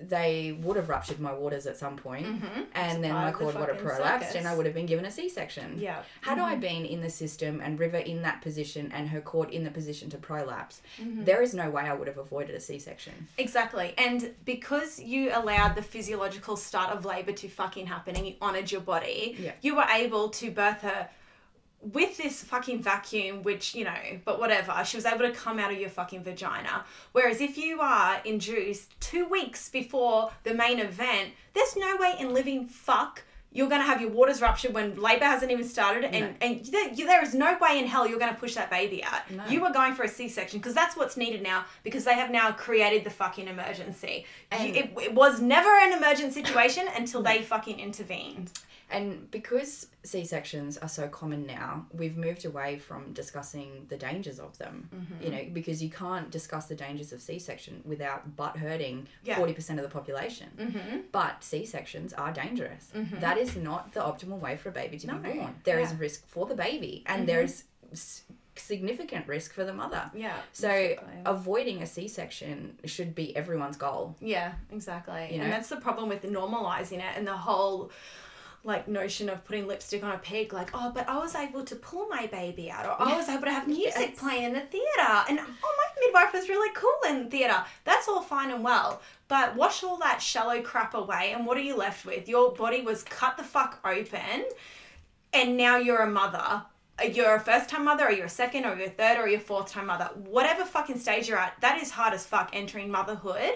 S2: they would have ruptured my waters at some point, and then my
S1: of the
S2: cord would have prolapsed
S1: circus.
S2: and I would have been given a c-section
S1: Yeah.
S2: had I been in the system and River in that position and her cord in the position to prolapse,
S1: Mm-hmm.
S2: there is no way I would have avoided a C-section.
S1: Exactly. And because you allowed the physiological start of labor to fucking happen and you honored your body,
S2: Yeah.
S1: you were able to birth her with this fucking vacuum, which, you know, but whatever. She was able to come out of your fucking vagina. Whereas if you are induced two weeks before the main event, there's no way in living fuck. You're gonna have your waters ruptured when labor hasn't even started, and
S2: No.
S1: and there, there is no way in hell you're gonna push that baby out.
S2: No.
S1: You are going for a C-section because that's what's needed now because they have now created the fucking emergency. You- it, it was never an emergent situation until they fucking intervened.
S2: And because C-sections are so common now, we've moved away from discussing the dangers of them.
S1: Mm-hmm.
S2: You know, because you can't discuss the dangers of C-section without butt hurting
S1: Yeah.
S2: forty percent of the population.
S1: Mm-hmm.
S2: But C-sections are dangerous. That is not the optimal way for a baby to
S1: No.
S2: be born. There is
S1: Yeah. Mm-hmm.
S2: risk for the baby, and there's s- significant risk for the mother.
S1: Yeah.
S2: So
S1: exactly.
S2: avoiding a C-section should be everyone's goal.
S1: Yeah, exactly.
S2: You know?
S1: And that's the problem with normalizing it and the whole like notion of putting lipstick on a pig like oh but i was able to pull my baby out or i was able to have music playing in the theater and oh my midwife was really cool in theater. That's all fine and well but wash all that shallow crap away and what are you left with? Your body was cut the fuck open and now you're a mother. You're a first time mother or you're a second or you're a third or you're a fourth time mother. Whatever fucking stage you're at that is hard as fuck entering motherhood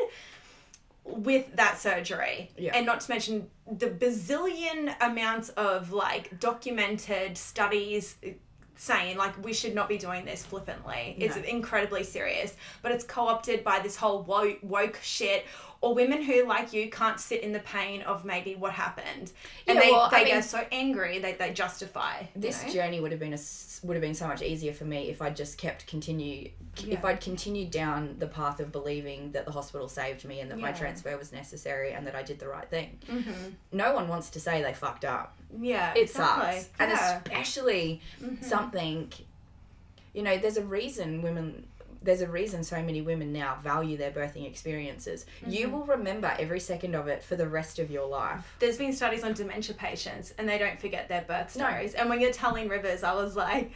S1: with that surgery.
S2: Yeah.
S1: and not to mention the bazillion amounts of like documented studies uh, saying like we should not be doing this flippantly. It's incredibly serious. But it's co-opted by this whole woke, woke shit or women who like you can't sit in the pain of maybe what happened and
S2: Yeah,
S1: they,
S2: well, I
S1: they
S2: mean-
S1: get so angry they, they justify
S2: This
S1: know?
S2: journey would have been a would have been so much easier for me if I just kept continue if I'd continued down the path of believing that the hospital saved me and that my transfer was necessary and that I did the right thing.
S1: Mhm.
S2: No one wants to say they fucked up.
S1: yeah
S2: It
S1: exactly.
S2: sucks, and
S1: Yeah.
S2: especially
S1: Mhm.
S2: something. You know, there's a reason women. There's a reason so many women now value their birthing experiences. You
S1: Mm-hmm.
S2: will remember every second of it for the rest of your life.
S1: there's been studies on dementia patients and they don't forget their birth
S2: No.
S1: stories and when you're telling rivers i was like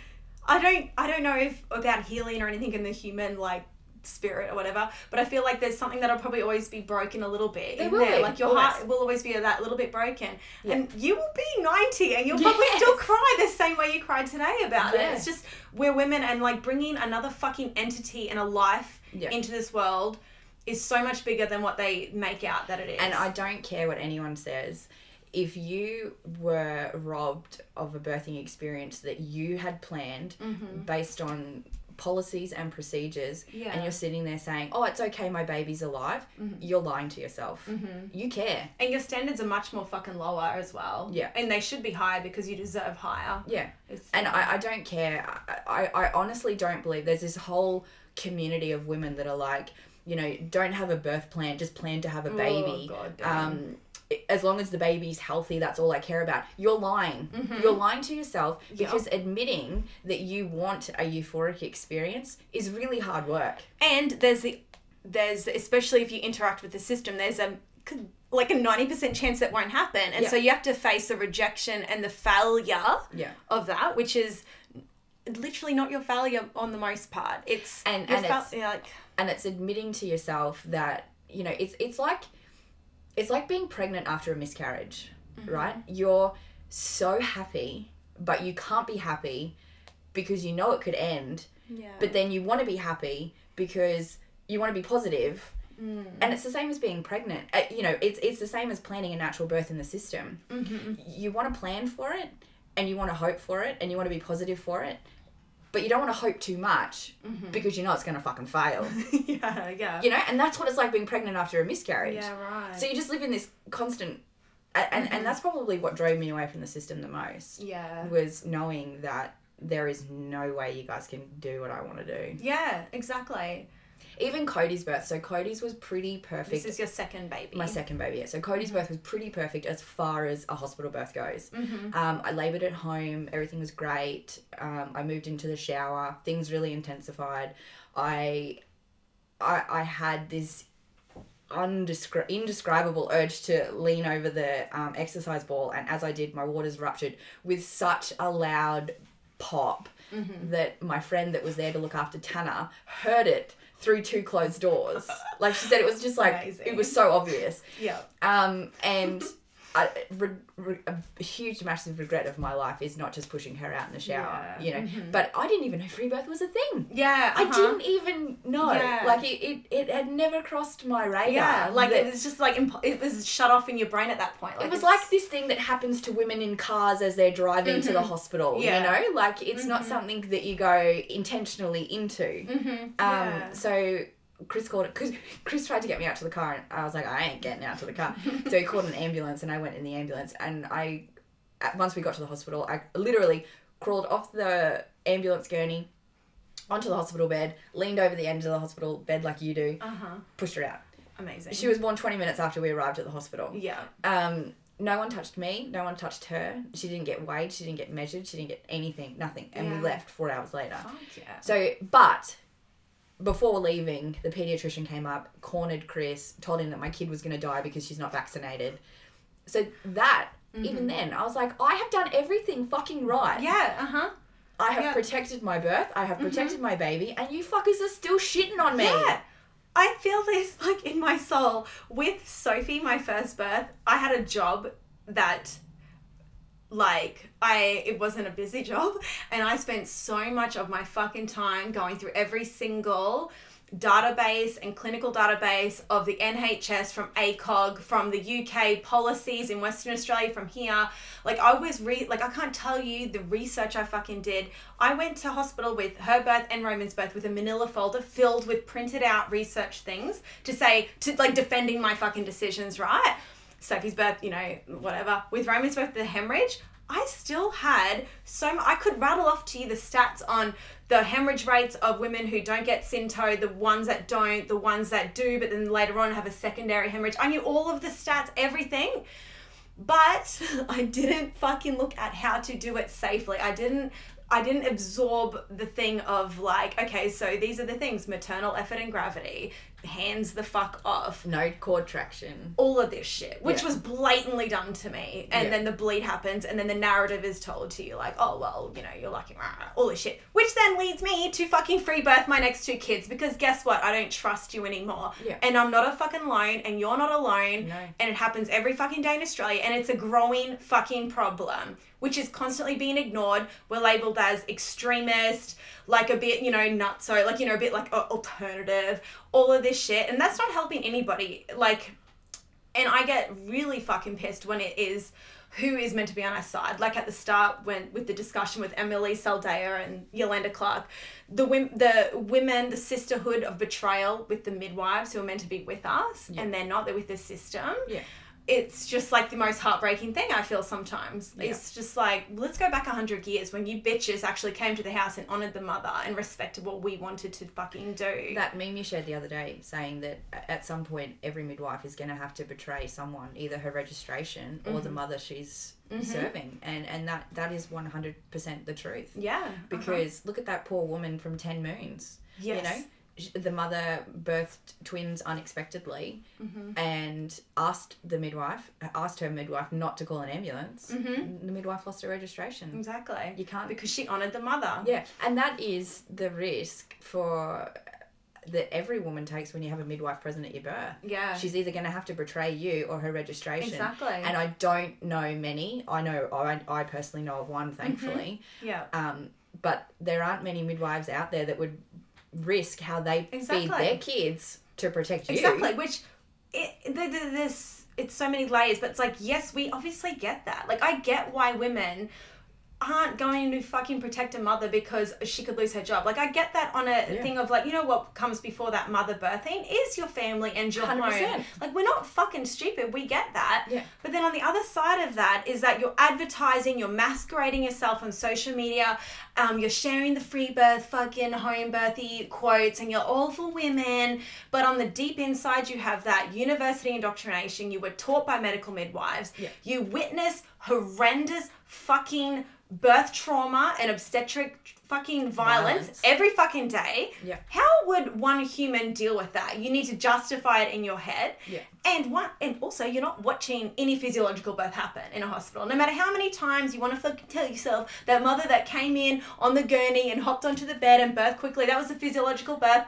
S1: i don't i don't know if about healing or anything in the human like spirit or whatever but i feel like there's something that'll probably always be broken a little bit in
S2: will
S1: there like your
S2: always.
S1: heart will always be that little bit broken
S2: Yeah.
S1: and you will be 90 and you'll probably still cry the same way you cried today about it it's just we're women and like bringing another fucking entity and a life
S2: Yeah.
S1: into this world is so much bigger than what they make out that it is
S2: And I don't care what anyone says. If you were robbed of a birthing experience that you had planned mm-hmm. based on policies and procedures,
S1: Mm-hmm. Yeah. Mm-hmm.
S2: and you're sitting there saying, "Oh, it's okay, my baby's alive," you're lying to yourself. You care.
S1: And your standards are much more fucking lower as well.
S2: Yeah.
S1: And they should be higher because you deserve higher.
S2: Yeah.
S1: It's,
S2: And I, I don't care. I, I, I honestly don't believe there's this whole community of women that are like, you know, don't have a birth plan, just plan to have a baby.
S1: Oh, God
S2: um, as long as the baby's healthy, that's all I care about. You're lying. You're lying to yourself
S1: Mm-hmm. Yep.
S2: because admitting that you want a euphoric experience is really hard work.
S1: and there's the there's especially if you interact with the system, there's a like a ninety percent chance that won't happen, and
S2: Yeah.
S1: so you have to face the rejection and the failure
S2: Yeah.
S1: of that, which is literally not your failure on the most part. It's
S2: And- and
S1: fail-
S2: it's-
S1: like
S2: and it's admitting to yourself that you know it's it's like it's like being pregnant after a miscarriage mm-hmm. right? You're so happy but you can't be happy because you know it could end
S1: yeah.
S2: but then you want to be happy because you want to be positive. Mm. And it's the same as being pregnant. Uh, you know it's it's the same as planning a natural birth in the system. Mm-hmm. You want to plan for it and you want to hope for it and you want to be positive for it but you don't want to hope too much mm-hmm. because you know it's going to fucking fail
S1: yeah, yeah.
S2: you know and that's what it's like being pregnant after a miscarriage
S1: Yeah, right.
S2: so you just live in this constant and, and, and that's probably what drove me away from the system the most
S1: yeah.
S2: was knowing that there is no way you guys can do what i want to do
S1: Yeah, exactly.
S2: Even cody's birth so cody's was pretty perfect
S1: This is your second baby.
S2: my second baby yeah. so cody's birth was pretty perfect as far as a hospital birth goes
S1: Mm-hmm.
S2: um, i labored at home everything was great um, i moved into the shower things really intensified i i, I had this undescri- indescribable urge to lean over the um, exercise ball, and as I did, my waters ruptured with such a loud pop that my friend that was there to look after Tanner heard it through two closed doors. like she said, it was just like
S1: Amazing.
S2: it was so obvious.
S1: Yeah.
S2: Um, and I, re, re, a huge, massive regret of my life is not just pushing her out in the shower,
S1: Yeah.
S2: you know. But I didn't even know free birth was a thing.
S1: Yeah.
S2: I
S1: uh-huh.
S2: didn't even know.
S1: Yeah.
S2: Like it, it, it had never crossed my radar.
S1: Yeah, like
S2: that-
S1: it was just like imp- it was shut off in your brain at that point.
S2: it was like this thing that happens to women in cars as they're driving to the hospital.
S1: Yeah.
S2: You know, like it's not something that you go intentionally into.
S1: Mhm,
S2: Um,
S1: yeah.
S2: so Chris called it because Chris tried to get me out to the car, and I was like, I ain't getting out to the car. so he called an ambulance, and I went in the ambulance, and I, once we got to the hospital, I literally crawled off the ambulance gurney onto the hospital bed, leaned over the end of the hospital bed like you do,
S1: Uh huh.
S2: pushed her out.
S1: Amazing.
S2: She was born 20 minutes after we arrived at the hospital.
S1: Yeah.
S2: Um, no one touched me. No one touched her. She didn't get weighed. She didn't get measured. She didn't get anything. Nothing. And we left four hours later.
S1: Fuck yeah.
S2: So, but before leaving, the pediatrician came up, cornered Chris, told him that my kid was going to die because she's not vaccinated. So that, even then, I was like, I have done everything fucking right.
S1: Yeah. Uh huh.
S2: I have
S1: Yeah.
S2: protected my birth. I have protected my baby, and you fuckers are still shitting on me.
S1: Yeah. I feel this like in my soul. With Sophie, my first birth, I had a job that like I it wasn't a busy job and I spent so much of my fucking time going through every single database and clinical database of the NHS from ACOG from the UK policies in Western Australia from here. Like I was re like I can't tell you the research I fucking did. I went to hospital with her birth and Roman's birth with a manila folder filled with printed out research things to say to like defending my fucking decisions right Sophie's birth, you know, whatever. With Roman's birth, the hemorrhage, I still had so mu I could rattle off to you the stats on the hemorrhage rates of women who don't get Synto, the ones that don't, the ones that do, but then later on have a secondary hemorrhage. I knew all of the stats, everything. But I didn't fucking look at how to do it safely. I didn't I didn't absorb the thing of like, okay, so these are the things maternal effort and gravity, hands the fuck off
S2: No cord traction.
S1: all of this shit, which
S2: Yeah.
S1: was blatantly done to me. And
S2: Yeah.
S1: then the bleed happens, and then the narrative is told to you, like, oh, well, you know, you're lucky, rah, rah, all this shit. Which then leads me to fucking free birth my next two kids, because guess what? I don't trust you anymore.
S2: Yeah.
S1: And I'm not a fucking alone, and you're not alone.
S2: No.
S1: And it happens every fucking day in Australia, and it's a growing fucking problem, which is constantly being ignored. We're labeled as extremist, like a bit, you know, nutso, like, you know, a bit like uh, alternative, all of this shit. And that's not helping anybody. Like, and I get really fucking pissed when it is who is meant to be on our side. Like at the start, when with the discussion with Emilee Saldaya and Yolande Clark, the women, the women, the sisterhood of betrayal with the midwives who are meant to be with us, and they're not. They're with the system.
S2: Yeah.
S1: It's just like the most heartbreaking thing I feel sometimes.
S2: Yeah.
S1: It's just like, let's go back a hundred years when you bitches actually came to the house and honoured the mother and respected what we wanted to fucking do.
S2: That meme you shared the other day saying that at some point every midwife is going to have to betray someone, either her registration or
S1: Mm-hmm.
S2: the mother she's serving. And and that that is 100% the truth.
S1: yeah. uh-huh.
S2: Because look at that poor woman from 10 Moons. You
S1: Yes.
S2: know, Sh- the mother birthed twins unexpectedly
S1: Mm-hmm.
S2: and asked the midwife, asked her midwife not to call an ambulance.
S1: Mhm.
S2: The midwife lost her registration.
S1: Exactly.
S2: You can't
S1: because she honoured the mother.
S2: Yeah, and that is the risk for that every woman takes when you have a midwife present at your birth.
S1: Yeah.
S2: She's either going to have to betray you or her registration.
S1: Exactly.
S2: And I don't know many. I know I, I personally know of one, thankfully.
S1: yeah.
S2: Um, but there aren't many midwives out there that would risk how they feed their kids to protect you.
S1: Exactly. Which it, this it's so many layers, but it's like yes, we obviously get that. Like I get why women aren't going to fucking protect a mother because she could lose her job. Like I get that on a
S2: Yeah.
S1: thing of like you know what comes before that mother birthing is your family and your home.
S2: 100%.
S1: Like we're not fucking stupid. We get that.
S2: Yeah.
S1: But then on the other side of that is that you're advertising, you're masquerading yourself on social media, um, you're sharing the free birth fucking home birthy quotes, and you're all for women. But on the deep inside, you have that university indoctrination. You were taught by medical midwives.
S2: Yeah.
S1: You witness horrendous fucking birth trauma and obstetric fucking violence,
S2: Violence.
S1: every fucking day.
S2: Yeah.
S1: How would one human deal with that? You need to justify it in your head.
S2: Yeah.
S1: And one and also you're not watching any physiological birth happen in a hospital. No matter how many times you want to fucking tell yourself that mother that came in on the gurney and hopped onto the bed and birthed quickly, that was a physiological birth.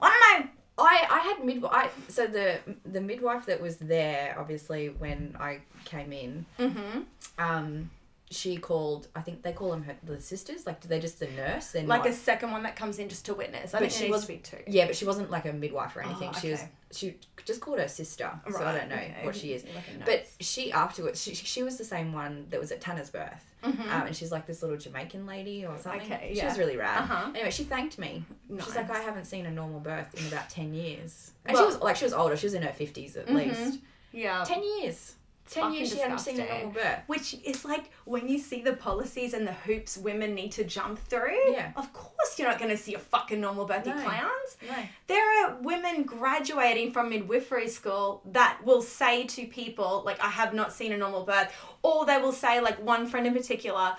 S1: I don't know.
S2: I, I had midwife. I, so the the midwife that was there, obviously, when I came in,
S1: Mm-hmm.
S2: um, she called. I think they call them her, the sisters. Like, do they just the nurse? They're
S1: Like
S2: not-
S1: a second one that comes in just to witness. I
S2: But
S1: think
S2: she
S1: was
S2: was-
S1: to be two.
S2: yeah, but she wasn't like a midwife or anything.
S1: Oh,
S2: She was she just called her sister. So I don't know
S1: okay.
S2: what she is.
S1: Like
S2: But she afterwards, she, she was the same one that was at Tanner's birth, um, and she's like this little Jamaican lady or something.
S1: Mm-hmm. Okay,
S2: she was really rad.
S1: Uh-huh.
S2: Anyway, she thanked me. She's like, I haven't seen a normal birth in about ten years, and
S1: Well-
S2: she was like, she was older. She was in her fifties at
S1: Mhm.
S2: least.
S1: yeah.
S2: Ten years. Ten years she hadn't seen a normal birth.
S1: Which is like when you see the policies and the hoops women need to jump through.
S2: Yeah.
S1: Of course you're not going to see a fucking normal birth, you clowns.
S2: No.
S1: There are women graduating from midwifery school that will say to people, like, I have not seen a normal birth. Or they will say, like, one friend in particular,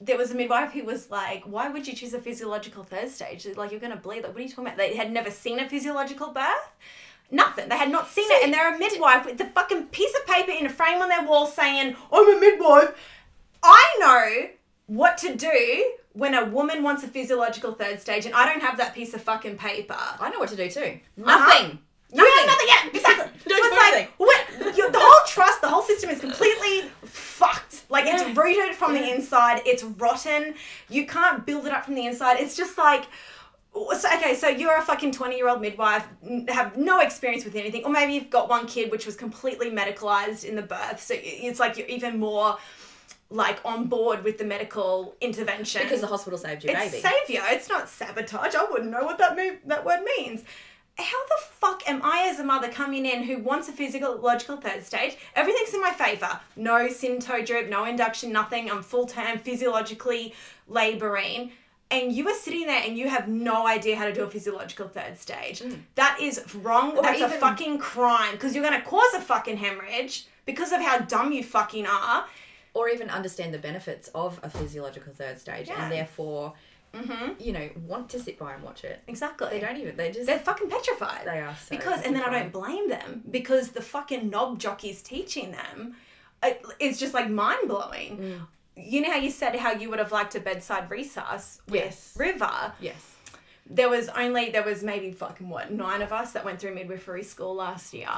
S1: there was a midwife who was like, Why would you choose a physiological third stage? Like, you're going to bleed. Like, what are you talking about? They had never seen a physiological birth. Nothing. They had not seen it. And they're a midwife with the fucking piece of paper in a frame on their wall saying, I'm a midwife. I know what to do when a woman wants a physiological third stage and I don't have that piece of fucking paper.
S2: I know what to do too.
S1: Uh-huh.
S2: Nothing.
S1: You have nothing yet. Exactly. so it's like you, the whole trust, the whole system is completely fucked. Like
S2: Yeah.
S1: it's rooted from the inside. It's rotten. You can't build it up from the inside. It's just like. Okay, so you're a fucking 20 year old midwife, have no experience with anything, or maybe you've got one kid which was completely medicalized in the birth, so it's like you're even more like on board with the medical intervention
S2: Because the hospital saved your
S1: it's
S2: baby.
S1: savior. It's not sabotage. I wouldn't know what that that word means. How the fuck am I as a mother coming in who wants a physiological third stage? Everything's in my favor. No Synto drip, no induction, nothing. I'm full term physiologically laboring. And you are sitting there and you have no idea how to do a physiological third stage. That is wrong.
S2: Mm. Or
S1: That's a fucking crime because you're going to cause a fucking hemorrhage because of how dumb you fucking are.
S2: or even understand the benefits of a physiological third stage
S1: Yeah.
S2: and therefore
S1: Mm-hmm.
S2: you know want to sit by and watch it
S1: Exactly.
S2: they don't even they just
S1: They're fucking petrified.
S2: they are so
S1: because and then I don't blame them because the fucking knob jockeys teaching them it's just like mind blowing.
S2: Mm.
S1: You know how you said how you would have liked a bedside resus with
S2: Yes.
S1: River.
S2: yes
S1: There was only there was maybe fucking what nine of us that went through midwifery school last year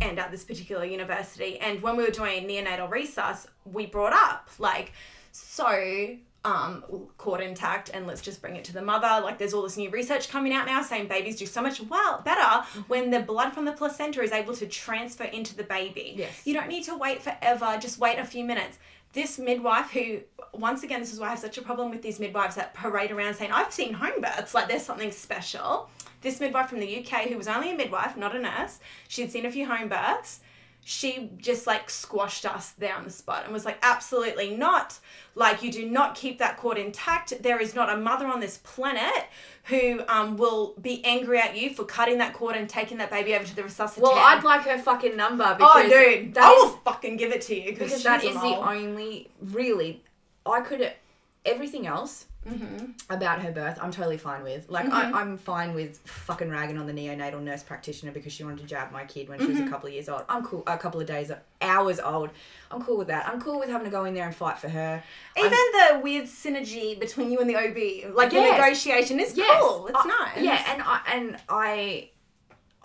S1: and at this particular university. And when we were doing neonatal resus, we brought up like so um, cord intact and let's just bring it to the mother. Like there's all this new research coming out now saying babies do so much well better when the blood from the placenta is able to transfer into the baby.
S2: Yes.
S1: You don't need to wait forever, just wait a few minutes. This midwife who once again this is why I have such a problem with these midwives that parade around saying, I've seen home births, like there's something special. This midwife from the UK who was only a midwife, not a nurse, she'd seen a few home births she just like squashed us there on the spot and was like, absolutely not. Like, you do not keep that cord intact. There is not a mother on this planet who um, will be angry at you for cutting that cord and taking that baby over to the resuscitation.
S2: well i'd like her fucking number because
S1: oh, dude, I
S2: is-
S1: will fucking give it to you
S2: because that is the only really i could everything else
S1: Mm-hmm.
S2: about her birth i'm totally fine with like I, i'm fine with fucking ragging on the neonatal nurse practitioner because she wanted to jab my kid when she was
S1: Mm-hmm.
S2: a couple of years old i'm cool a couple of days hours old i'm cool with that i'm cool with having to go in there and fight for her
S1: Even the weird synergy between you and the OB, like the negotiation is
S2: Yes.
S1: cool. It's
S2: I-
S1: nice.
S2: Yeah, and I and I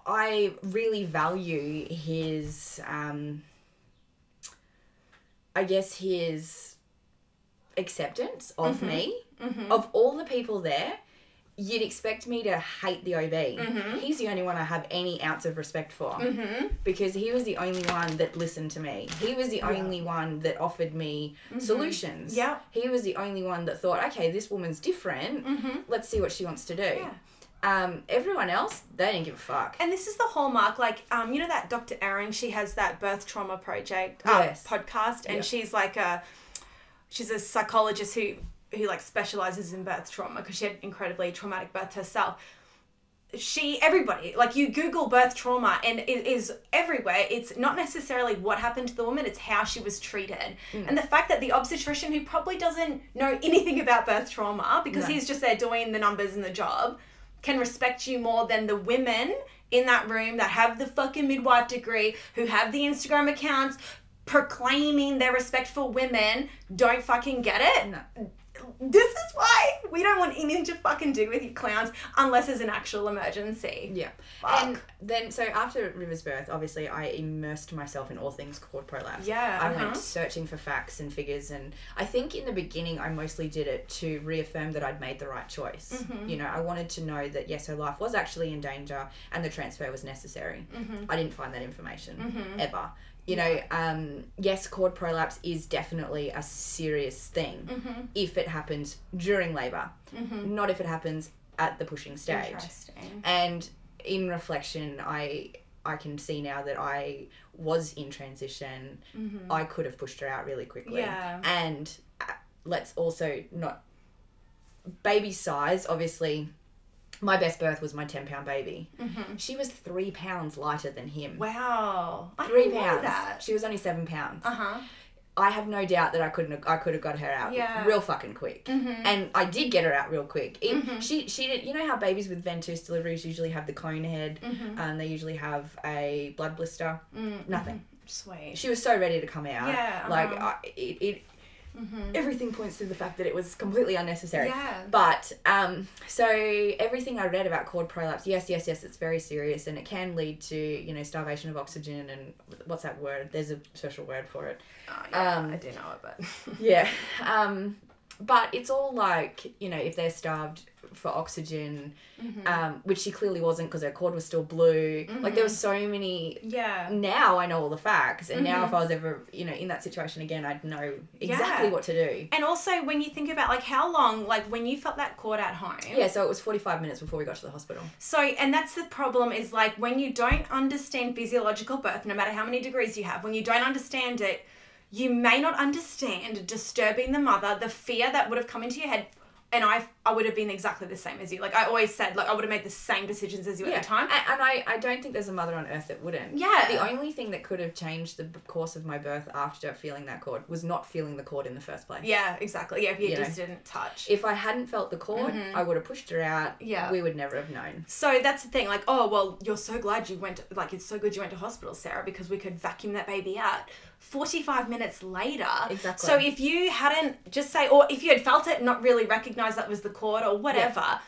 S2: I really value his um I guess his acceptance of
S1: Mm-hmm.
S2: me. Of all the people there, you'd expect me to hate the OB.
S1: Mm-hmm.
S2: He's the only one I have any ounce of respect for. Because he was the only one that listened to me. He was the only one that offered me solutions.
S1: Mm-hmm. Yeah.
S2: He was the only one that thought, okay, this woman's different. Let's see what she wants to do.
S1: Mm-hmm. Yeah.
S2: Um, everyone else, they didn't give a fuck.
S1: And this is the hallmark, like, um, you know that Dr. Erin, she has that birth trauma project uh,
S2: Yes.
S1: podcast, and
S2: Yeah.
S1: she's like a, she's a psychologist who who like specializes in birth trauma because she had incredibly traumatic birth herself. she everybody like you google birth trauma and it is everywhere it's not necessarily what happened to the woman it's how she was treated
S2: Mm.
S1: and the fact that the obstetrician who probably doesn't know anything about birth trauma because
S2: No.
S1: he's just there doing the numbers and the job can respect you more than the women in that room that have the fucking midwife degree who have the instagram accounts proclaiming their respect for women don't fucking get it
S2: No.
S1: this is why we don't want anything to fucking do with you clowns unless there's an actual emergency.
S2: Yeah.
S1: Fuck.
S2: And then, so after River's birth, obviously, I immersed myself in all things cord prolapse.
S1: Yeah,
S2: I
S1: uh-huh.
S2: went searching for facts and figures, and I think in the beginning, I mostly did it to reaffirm that I'd made the right choice.
S1: Mm-hmm.
S2: You know, I wanted to know that yes, her life was actually in danger, and the transfer was necessary.
S1: Mm-hmm.
S2: I didn't find that information ever. You know, um, yes, cord prolapse is definitely a serious thing
S1: Mm-hmm.
S2: if it happens during labor, not if it happens at the pushing stage.
S1: Interesting.
S2: And in reflection, I I can see now that I was in transition. I could have pushed her out really quickly.
S1: Mm-hmm. Yeah.
S2: And uh, let's also not baby size. Obviously, my best birth was my ten pound baby.
S1: Mm-hmm.
S2: She was three pounds lighter than him.
S1: Wow. I
S2: Three
S1: didn't
S2: pounds.
S1: that.
S2: She was only seven pounds.
S1: Uh huh.
S2: I have no doubt that I couldn't. Have, I could have got her out
S1: Yeah.
S2: real fucking quick,
S1: Mm-hmm.
S2: and I did get her out real quick. It, She she did. You know how babies with ventouse deliveries usually have the cone head,
S1: Mm-hmm.
S2: and they usually have a blood blister. Nothing.
S1: Sweet.
S2: She was so ready to come out.
S1: Yeah,
S2: Like
S1: uh-huh.
S2: I, it. it Everything points to the fact that it was completely unnecessary.
S1: Yeah.
S2: But um, so everything I read about cord prolapse, yes, yes, yes, it's very serious, and it can lead to you know starvation of oxygen and what's that word? There's a special word for it.
S1: Oh, yeah,
S2: um,
S1: I do know it, but
S2: Yeah. Um, but it's all like, you know, if they're starved for oxygen,
S1: Mm-hmm.
S2: um, which she clearly wasn't because her cord was still blue. Like there was so many.
S1: yeah.
S2: Now I know all the facts, and now if I was ever, you know, in that situation again, I'd know exactly
S1: Mm-hmm. Yeah.
S2: what to do.
S1: And also, when you think about like how long, like when you felt that cord at home,
S2: Yeah, so it was 45 minutes before we got to the hospital.
S1: So, and that's the problem is like when you don't understand physiological birth, no matter how many degrees you have, when you don't understand it, you may not understand disturbing the mother, the fear that would have come into your head. And I, I would have been exactly the same as you. Like I always said, like I would have made the same decisions as you at the time.
S2: And, and I, I don't think there's a mother on earth that wouldn't.
S1: Yeah.
S2: The only thing that could have changed the course of my birth after feeling that cord was not feeling the cord in the first place.
S1: Yeah, exactly. Yeah, if you
S2: You
S1: just
S2: know.
S1: didn't touch.
S2: If I hadn't felt the cord, I would have pushed her out.
S1: Mm-hmm. Yeah.
S2: We would never have known.
S1: So that's the thing, like, oh well, you're so glad you went. Like, it's so good you went to hospital, Sarah, because we could vacuum that baby out. Forty-five minutes later,
S2: Exactly.
S1: So if you hadn't just say, or if you had felt it, not really recognized that was the cord or whatever.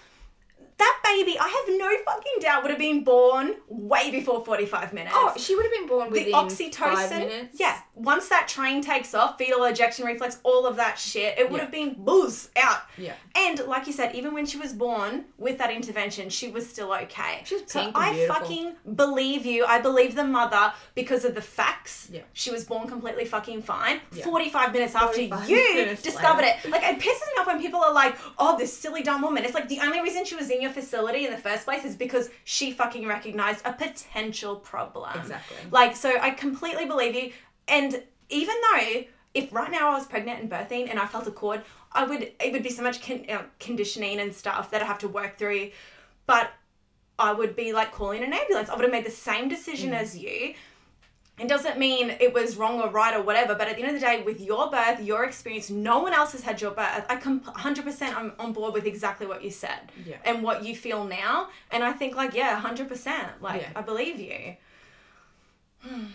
S1: That baby, I have no fucking doubt, would have been born way before 45 minutes.
S2: Oh, she would have been born
S1: the
S2: within
S1: oxytocin.
S2: five minutes.
S1: Yeah. Once that train takes off, fetal ejection reflex, all of that shit, it would
S2: Yeah.
S1: have been booze out.
S2: Yeah.
S1: And like you said, even when she was born with that intervention, she was still okay.
S2: She was
S1: so
S2: pink and
S1: I
S2: beautiful.
S1: fucking believe you. I believe the mother because of the facts.
S2: Yeah.
S1: She was born completely fucking fine.
S2: Yeah.
S1: 45 minutes after you
S2: minutes
S1: discovered
S2: later.
S1: it. Like, it pisses me off when people are like, oh, this silly dumb woman. It's like the only reason she was in your facility in the first place is because she fucking recognized a potential problem.
S2: Exactly.
S1: Like, so I completely believe you. And even though if right now I was pregnant and birthing and I felt a cord, I would it would be so much con- uh, conditioning and stuff that I have to work through. But I would be like calling an ambulance. I would have made the same decision as you. It doesn't mean it was wrong or right or whatever, but at the end of the day, with your birth, your experience, no one else has had your birth. I com- 100% I'm on board with exactly what you said
S2: Yeah.
S1: and what you feel now. And I think, like, yeah, 100%. Like,
S2: Yeah.
S1: I believe you.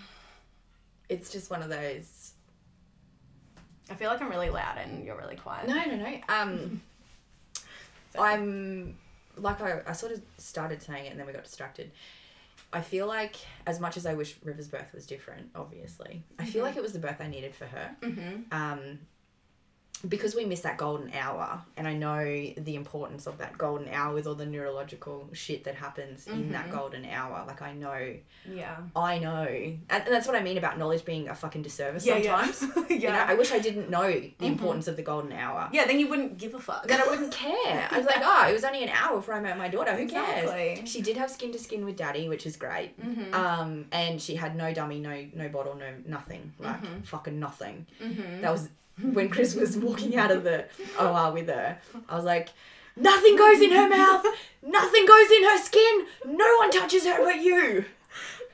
S2: It's just one of those.
S1: I feel like I'm really loud and you're really quiet.
S2: No, no, no. Um, I'm like I, I sort of started saying it and then we got distracted. I feel like as much as I wish River's birth was different, obviously, I feel like it was the birth I needed for her.
S1: Mm-hmm.
S2: Um, because we miss that golden hour, and I know the importance of that golden hour with all the neurological shit that happens in that golden hour. Like I know,
S1: Yeah.
S2: I know, and, and that's what I mean about knowledge being a fucking disservice
S1: Yeah, yeah.
S2: sometimes.
S1: Yeah.
S2: You know, I wish I didn't know the importance of the golden hour.
S1: Yeah, then you wouldn't give a fuck.
S2: Then I wouldn't care. I was like, oh, it was only an hour before I met my daughter. Who
S1: Exactly.
S2: cares? She did have skin to skin with daddy, which is great.
S1: Mm-hmm.
S2: Um, and she had no dummy, no no bottle, no nothing, like
S1: Mm-hmm.
S2: fucking nothing. That was when Chris was walking out of the OR with her. I was like, nothing goes in her mouth, Nothing goes in her skin. No one touches her but you.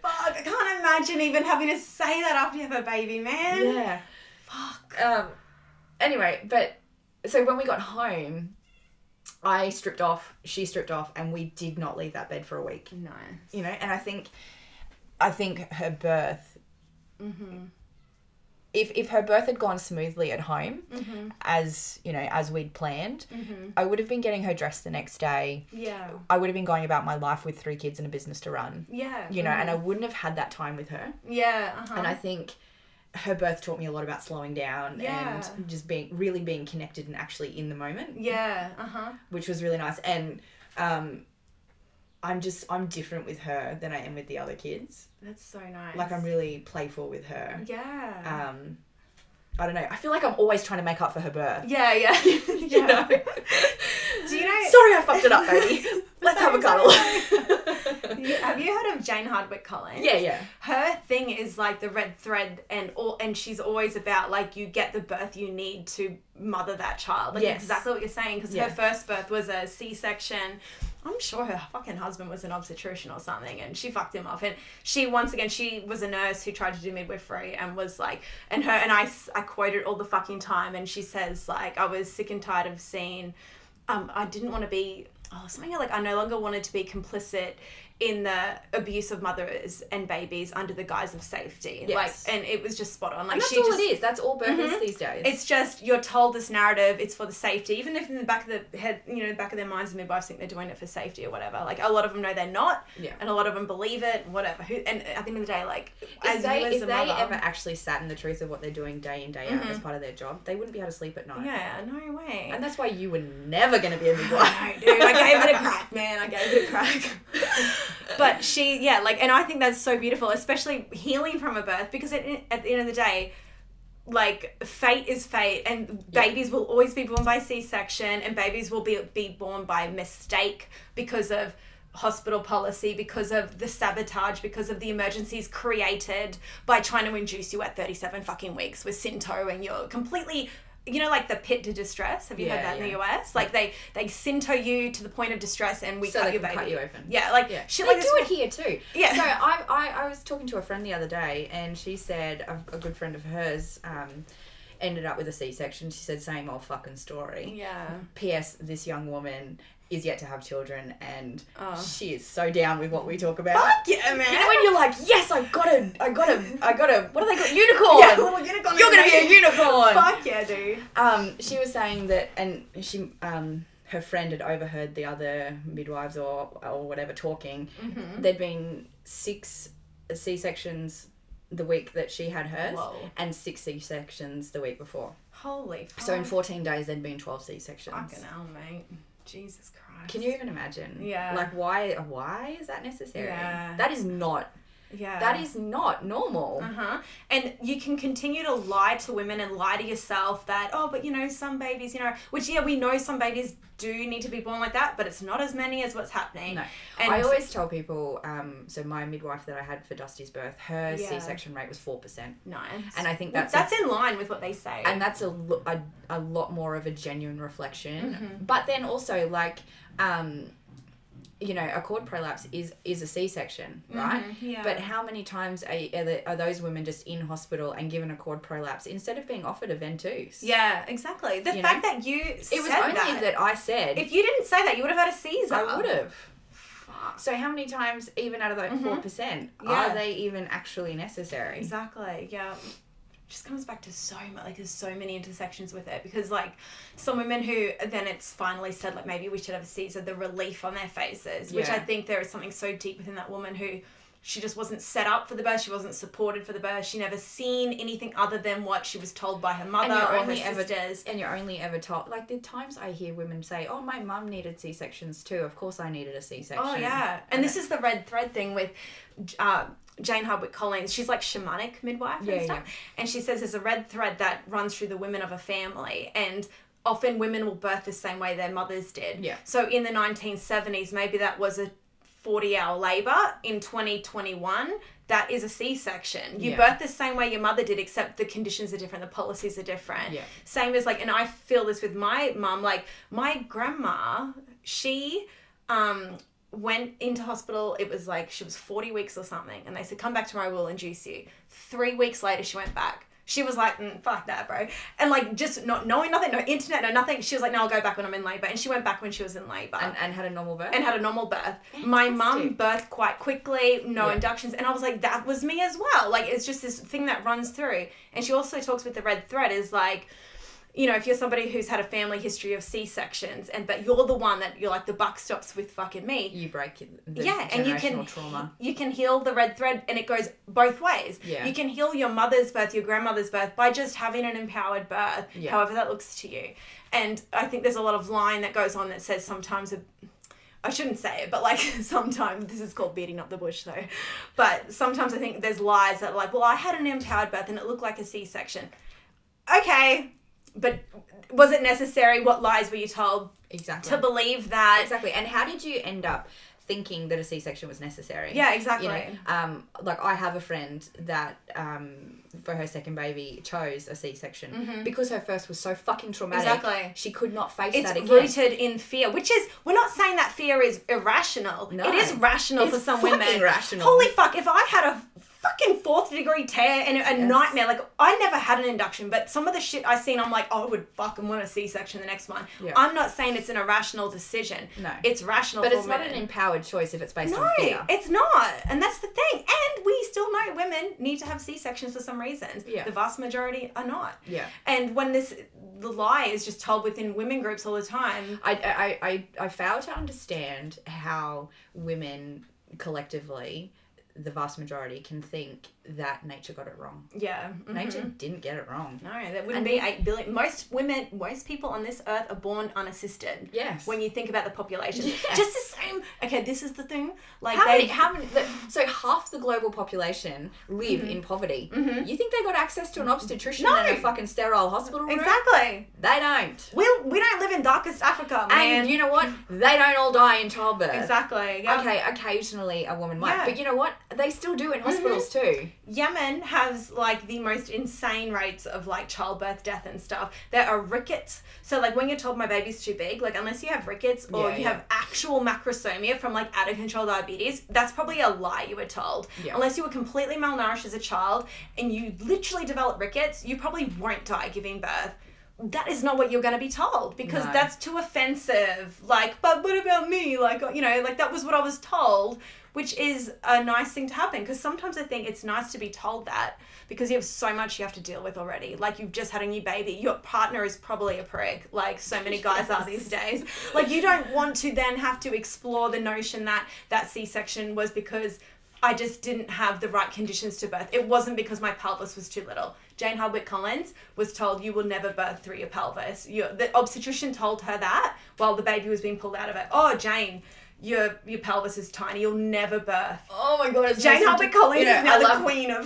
S1: Fuck, I can't imagine even having to say that after you have a baby, man.
S2: Yeah.
S1: Fuck.
S2: Um. Anyway, but so when we got home, I stripped off. She stripped off, and we did not leave that bed for a week.
S1: Nice.
S2: You know, and I think, I think her birth.
S1: Mm-hmm.
S2: If if her birth had gone smoothly at home,
S1: Mm-hmm.
S2: as you know, as we'd planned,
S1: Mm-hmm.
S2: I would have been getting her dressed the next day.
S1: Yeah.
S2: I would have been going about my life with three kids and a business to run.
S1: Yeah.
S2: You know, and I wouldn't have had that time with her.
S1: Yeah. Uh-huh.
S2: And I think her birth taught me a lot about slowing down
S1: Yeah.
S2: and just being really being connected and actually in the moment,
S1: Yeah. Uh huh.
S2: which was really nice. And um, I'm just I'm different with her than I am with the other kids.
S1: That's so nice.
S2: Like I'm really playful with her.
S1: Yeah.
S2: Um, I don't know. I feel like I'm always trying to make up for her birth.
S1: yeah. Yeah.
S2: you know.
S1: Do you know?
S2: Sorry, I fucked it up, baby. Let's have a cuddle.
S1: Have you heard of Jane Hardwicke Collins?
S2: yeah, yeah.
S1: her thing is like the red thread and all and she's always about like you get the birth you need to mother that child like
S2: Yes.
S1: exactly what you're saying because
S2: Yeah.
S1: her first birth was a c-section i'm sure her fucking husband was an obstetrician or something and she fucked him off and she once again she was a nurse who tried to do midwifery and was like and her and i i quoted all the fucking time and she says like i was sick and tired of seeing um, I didn't want to be oh something like I no longer wanted to be complicit in the abuse of mothers and babies under the guise of safety.
S2: Yes.
S1: Like and it was just spot on. Like
S2: And that's
S1: she
S2: all
S1: just
S2: it is. That's all birth is
S1: Mhm.
S2: these days.
S1: it's just you're told this narrative, it's for the safety, even if in the back of the head you know, the back of their minds the midwives think they're doing it for safety or whatever. Like a lot of them know they're not.
S2: Yeah.
S1: And a lot of them believe it, whatever. Who and at the end of the day, like
S2: if
S1: as
S2: they,
S1: you as
S2: if
S1: a
S2: they
S1: mother,
S2: ever actually sat in the truth of what they're doing day in day out as part of their job, they wouldn't be able to sleep at night.
S1: Yeah, no way.
S2: And that's why you were never going to be a midwife.
S1: I know, dude. I gave it a crack, man. I gave it a crack. but she, yeah, like, and I think that's so beautiful, especially healing from a birth, because at, at the end of the day, like fate is fate and
S2: Yeah.
S1: babies will always be born by c-section and babies will be be born by mistake because of hospital policy because of the sabotage because of the emergencies created by trying to induce you at 37 fucking weeks with Synto and you're completely you know like the pit to distress have you
S2: Yeah,
S1: heard that in the US like they they Synto you to the point of distress and we
S2: So
S1: cut
S2: they
S1: your baby
S2: cut you open.
S1: yeah like
S2: Yeah.
S1: shit
S2: they
S1: like
S2: do it here too.
S1: Yeah.
S2: So I, I, I was talking to a friend the other day, and she said a, a good friend of hers um, ended up with a C-section. She said same old fucking story.
S1: yeah
S2: P.S. This young woman is yet to have children, and
S1: Oh.
S2: she is so down with what we talk about.
S1: fuck yeah man
S2: You know when you're like, yes, I gotta, I gotta, I gotta. What do they call unicorn?
S1: yeah little unicorn
S2: You're gonna be a unicorn.
S1: fuck yeah dude
S2: Um, she was saying that, and she, um, her friend had overheard the other midwives or or whatever talking.
S1: Mm-hmm.
S2: There'd been six C sections the week that she had hers,
S1: Whoa.
S2: and six C sections the week before.
S1: holy fuck.
S2: So in fourteen days, there'd been twelve C sections.
S1: fucking hell mate Jesus Christ
S2: Can you even imagine?
S1: Yeah.
S2: Like why? Why is that necessary?
S1: Yeah.
S2: That is not.
S1: Yeah
S2: That is not normal.
S1: Uh-huh. And you can continue to lie to women and lie to yourself that, oh, but you know, some babies, you know, which, yeah, we know some babies do need to be born like that, but it's not as many as what's happening.
S2: No,
S1: And
S2: I always tell people. Um, so my midwife that I had for Dusty's birth, her
S1: Yeah.
S2: C-section rate was four percent,
S1: Nice.
S2: and I think
S1: Well,
S2: that's
S1: that's in line with what they say.
S2: and that's a, a, a lot more of a genuine reflection
S1: Mm-hmm.
S2: but then also like um you know a cord prolapse is is a c-section right
S1: Mhm, yeah.
S2: but how many times are, are, the, are those women just in hospital and given a cord prolapse instead of being offered a ventouse
S1: yeah, exactly. The
S2: You
S1: fact that you
S2: it was only
S1: that,
S2: that, i said
S1: if you didn't say that, you would have had a Caesar.
S2: i would have so how many times even out of that 4%
S1: Mm-hmm. Yeah.
S2: are they even actually necessary
S1: Exactly. Yeah. Just comes back to so much. Like, there's so many intersections with it because, like, some women who then it's finally said, like, maybe we should have a Caesar, the relief on their faces, which
S2: Yeah.
S1: I think there is something so deep within that woman who she just wasn't set up for the birth. She wasn't supported for the birth. She never seen anything other than what she was told by her mother or her
S2: only ever-
S1: sisters.
S2: and you're only ever told like the times I hear women say, "Oh, my mum needed C sections too. Of course, I needed a C section."
S1: Oh yeah, and this is the red thread thing with uh, Jane Hardwicke Collins. She's like shamanic midwife
S2: Yeah,
S1: and stuff, and she says there's a red thread that runs through the women of a family, and often women will birth the same way their mothers did.
S2: Yeah.
S1: So in the 1970s, maybe that was a 40 hour labor. In 2021, that is a C section. You
S2: Yeah.
S1: birth the same way your mother did, except the conditions are different, the policies are different.
S2: Yeah.
S1: Same as like, and I feel this with my mum, like my grandma, she um, went into hospital. It was like she was 40 weeks or something. And they said, come back tomorrow, we'll induce you. Three weeks later, she went back. She was like, mm, fuck that, bro. And like, just not knowing nothing, no internet, no nothing. She was like, no, I'll go back when I'm in labor. And she went back when she was in labor.
S2: And, and had a normal birth.
S1: and had a normal birth. My mum
S2: Fantastic.
S1: birthed quite quickly, no
S2: Yeah.
S1: inductions, and I was like, that was me as well. Like it's just this thing that runs through. And she also talks with the red thread is like, you know, if you're somebody who's had a family history of C sections, and but you're the one that you're like the buck stops with fucking me.
S2: you break the
S1: yeah, and you can
S2: trauma.
S1: you can heal the red thread, and it goes both ways.
S2: Yeah.
S1: you can heal your mother's birth, your grandmother's birth by just having an empowered birth,
S2: Yeah.
S1: however that looks to you. And I think there's a lot of line that goes on that says sometimes a I shouldn't say it, but like sometimes this is called beating up the bush though. But sometimes I think there's lies that are like, well, I had an empowered birth and it looked like a C section. Okay, but was it necessary? What lies were you told
S2: Exactly.
S1: to believe that?
S2: Exactly. And how did you end up thinking that a C-section was necessary?
S1: Yeah, exactly.
S2: You know, um, like I have a friend that um, for her second baby chose a C-section because her first was so fucking traumatic.
S1: Mm-hmm. Exactly.
S2: She could not face
S1: It's
S2: that again.
S1: rooted in fear, which is we're not saying that fear is irrational.
S2: No.
S1: It is rational
S2: It's
S1: for some women.
S2: rational.
S1: Holy fuck! If I had a fucking fourth degree tear and a nightmare, like I never had an induction, but some of the shit I seen, I'm like, oh, I would fucking want a C section the next one.
S2: Yeah.
S1: I'm not saying it's an irrational decision.
S2: No.
S1: it's rational.
S2: But
S1: for
S2: it's not an empowered choice if it's based
S1: No,
S2: on fear.
S1: it's not. And that's the thing. And we still know women need to have C sections for some reasons.
S2: Yeah.
S1: The vast majority are not.
S2: Yeah.
S1: And when this the lie is just told within women groups all the time.
S2: I, I, I, I fail to understand how women collectively, the vast majority, can think that nature got it wrong.
S1: Yeah. mhm.
S2: Nature didn't get it wrong.
S1: No, that wouldn't
S2: And
S1: be eight billion. Most women, most people on this earth are born unassisted.
S2: Yes.
S1: When you think about the population,
S2: Yes.
S1: just the same. Okay, this is the thing. Like
S2: How
S1: they,
S2: many? How many? The, so half the global population live
S1: Mm-hmm.
S2: in poverty. You think they got access to an obstetrician
S1: No.
S2: and a fucking sterile hospital room?
S1: exactly.
S2: They don't.
S1: We we don't live in darkest Africa, man.
S2: And you know what? They don't all die in childbirth.
S1: exactly. Yeah.
S2: Okay, occasionally a woman might,
S1: Yeah.
S2: but you know what? They still do in hospitals too.
S1: Yemen has like the most insane rates of like childbirth death and stuff. There are rickets. So like when you're told my baby's too big, like unless you have rickets or
S2: Yeah,
S1: you
S2: yeah.
S1: have actual macrosomia from like out of control diabetes, that's probably a lie you were told.
S2: Yeah.
S1: Unless you were completely malnourished as a child and you literally develop rickets, you probably won't die giving birth. That is not what you're going to be told because
S2: No.
S1: that's too offensive. Like, but what about me? Like, uh, you know, like that was what I was told, which is a nice thing to happen because sometimes I think it's nice to be told that because you have so much you have to deal with already. Like, you've just had a new baby, your partner is probably a prick, like so many guys are these days. Like, you don't want to then have to explore the notion that that C section was because. I just didn't have the right conditions to birth. It wasn't because my pelvis was too little. Jane Hardwicke Collins was told you will never birth through your pelvis. Your, the obstetrician told her that while the baby was being pulled out of it. Oh, Jane, your your pelvis is tiny. You'll never birth.
S2: Oh my god, it's
S1: Jane Hardwicke Collins
S2: You know,
S1: is now
S2: I
S1: the
S2: love-
S1: queen of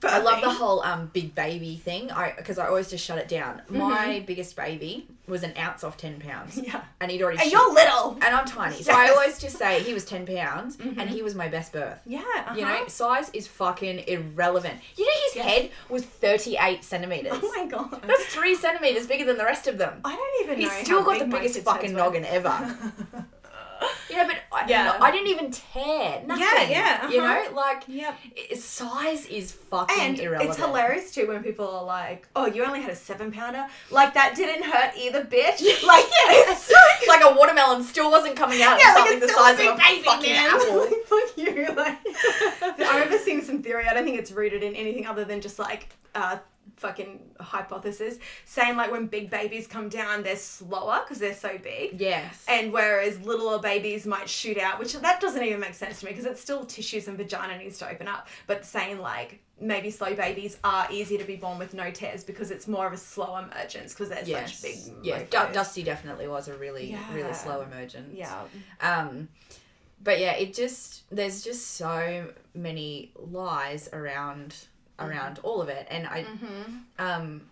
S1: birthing.
S2: I love the whole um big baby thing. I because I always just shut it down. My biggest baby was an ounce off ten pounds.
S1: Mm-hmm. Yeah.
S2: and he'd already.
S1: And
S2: shit-
S1: you're little.
S2: and I'm tiny, so I
S1: Yes. Mm-hmm.
S2: always just say he was ten pounds, and he was my best birth.
S1: Yeah. Uh-huh.
S2: You know, size is fucking irrelevant. You know, his head was 38 centimeters.
S1: Oh my god.
S2: That's three centimeters bigger than the rest of them.
S1: I don't even know.
S2: He's still
S1: how
S2: got the biggest fucking noggin ever. you know, but I,
S1: Yeah.
S2: I didn't even tear. Nothing.
S1: yeah, yeah.
S2: You
S1: uh-huh.
S2: know, like,
S1: Yep.
S2: size is fucking
S1: And
S2: irrelevant.
S1: it's hilarious too when people are like, "Oh, you only had a seven pounder. Like that didn't hurt either, bitch." Like it's so
S2: like a watermelon still wasn't coming out
S1: Yeah, like
S2: the size of a
S1: baby,
S2: fucking
S1: man.
S2: apple.
S1: Like, fuck you. Like, I remember seeing some theory. I don't think it's rooted in anything other than just like uh, fucking hypothesis, saying like when big babies come down, they're slower because they're so big.
S2: Yes.
S1: And whereas littler babies might shoot out, which that doesn't even make sense to me because it's still tissues and vagina needs to open up. But saying like maybe slow babies are easier to be born with no tears because it's more of a slow emergence because they're
S2: yes.
S1: such big.
S2: yeah. Du- Dusty definitely was a really,
S1: Yeah.
S2: really slow emergence.
S1: Yeah.
S2: Um, but yeah, it just there's just so many lies around around all of it, and I um.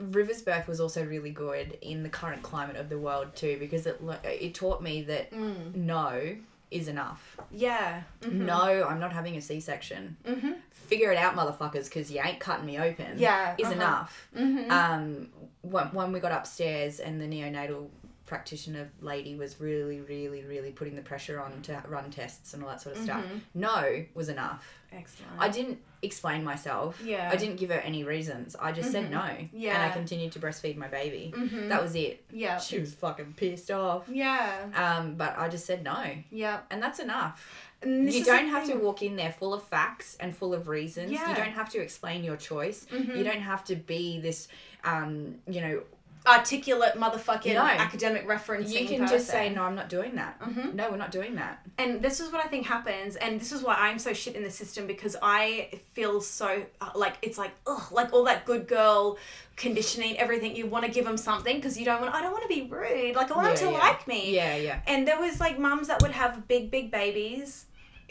S2: River's birth was also really good in the current climate of the world too, because it it taught me that no is enough.
S1: Yeah. Mhm.
S2: No, I'm not having a C-section.
S1: Mhm.
S2: Figure it out, motherfuckers, because you ain't cutting me open.
S1: Yeah,
S2: is
S1: uh-huh.
S2: enough.
S1: Mhm.
S2: Um, when, when we got upstairs and the neonatal practitioner lady was really, really, really putting the pressure on to run tests and all that sort of stuff. No was enough.
S1: Excellent.
S2: I didn't explain myself.
S1: Yeah.
S2: I didn't give her any reasons. I just said no. Yeah. And I continued to breastfeed my baby.
S1: Mhm.
S2: That was it.
S1: yeah.
S2: She was fucking pissed off.
S1: Yeah.
S2: Um, but I just said no.
S1: Yeah.
S2: And that's enough.
S1: And
S2: you don't have to walk in there full of facts and full of reasons.
S1: Yeah.
S2: You don't have to explain your choice. You don't have to be this, um, you know,
S1: articulate motherfucking
S2: No.
S1: academic referencing.
S2: you can just say, no, I'm not doing that.
S1: Mhm.
S2: No, we're not doing that.
S1: And this is what I think happens, and this is why I'm so shit in the system because I feel so uh, like it's like ugh, like all that good girl conditioning, everything. You want to give them something because you don't want. I don't want to be rude. Like I want them to
S2: yeah.
S1: like me.
S2: Yeah, yeah.
S1: And there was like mums that would have big, big babies,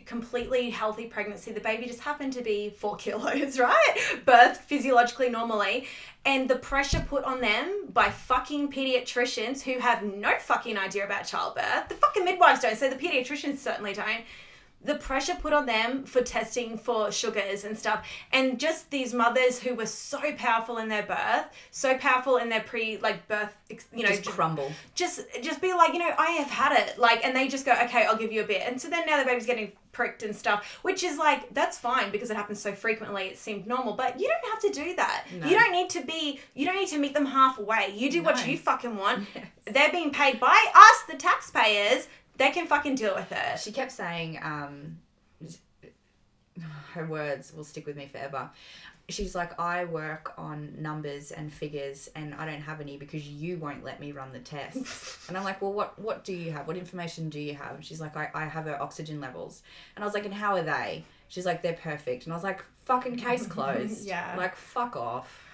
S1: completely healthy pregnancy. The baby just happened to be four kilos, right? Birthed physiologically normally. And the pressure put on them by fucking pediatricians who have no fucking idea about childbirth. The fucking midwives don't, so the pediatricians certainly don't. The pressure put on them for testing for sugars and stuff, and just these mothers who were so powerful in their birth, so powerful in their pre like birth, you know,
S2: Just crumble.
S1: just just be like, you know, I have had it. Like, and they just go, okay, I'll give you a bit. And so then now the baby's getting pricked and stuff, which is like, that's fine because it happens so frequently, it seemed normal. But you don't have to do that.
S2: No.
S1: You don't need to be, you don't need to meet them halfway. You do
S2: No.
S1: what you fucking want.
S2: Yes.
S1: They're being paid by us, the taxpayers. They can fucking deal with it.
S2: She kept saying, um, her words will stick with me forever. She's like, I work on numbers and figures, and I don't have any because you won't let me run the test. and I'm like, well, what what do you have? What information do you have? And she's like, I, I have her oxygen levels, and I was like, and how are they? She's like, they're perfect, and I was like, fucking case closed.
S1: Yeah.
S2: Like, fuck off.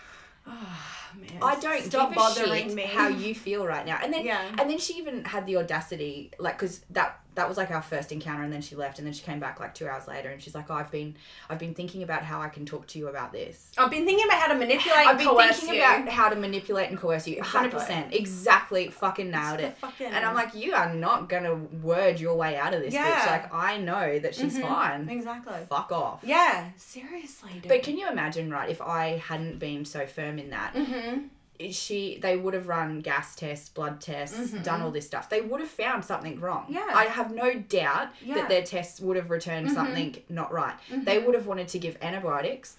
S1: Man,
S2: I don't
S1: stop bothering me.
S2: how you feel right now. And then
S1: Yeah.
S2: and then she even had the audacity, like, because that that was like our first encounter, and then she left, and then she came back like two hours later, and she's like, oh, I've been I've been thinking about how I can talk to you about this.
S1: I've been thinking about how to manipulate
S2: I've
S1: and
S2: been
S1: coerce
S2: thinking
S1: you.
S2: about how to manipulate and coerce you. Hundred percent, exactly, fucking nailed it.
S1: fucking-
S2: And I'm like, you are not gonna word your way out of this,
S1: Yeah.
S2: bitch. Like, I know that she's
S1: Mhm.
S2: fine.
S1: Exactly.
S2: Fuck off.
S1: Yeah, seriously. Dude.
S2: But can you imagine, right? If I hadn't been so firm in that,
S1: Mm-hmm.
S2: She they would have run gas tests, blood tests, mm-hmm. done all this stuff. They would have found something wrong.
S1: Yeah.
S2: I have no doubt
S1: Yeah.
S2: that their tests would have returned mm-hmm. something not right. Mm-hmm. They would have wanted to give antibiotics,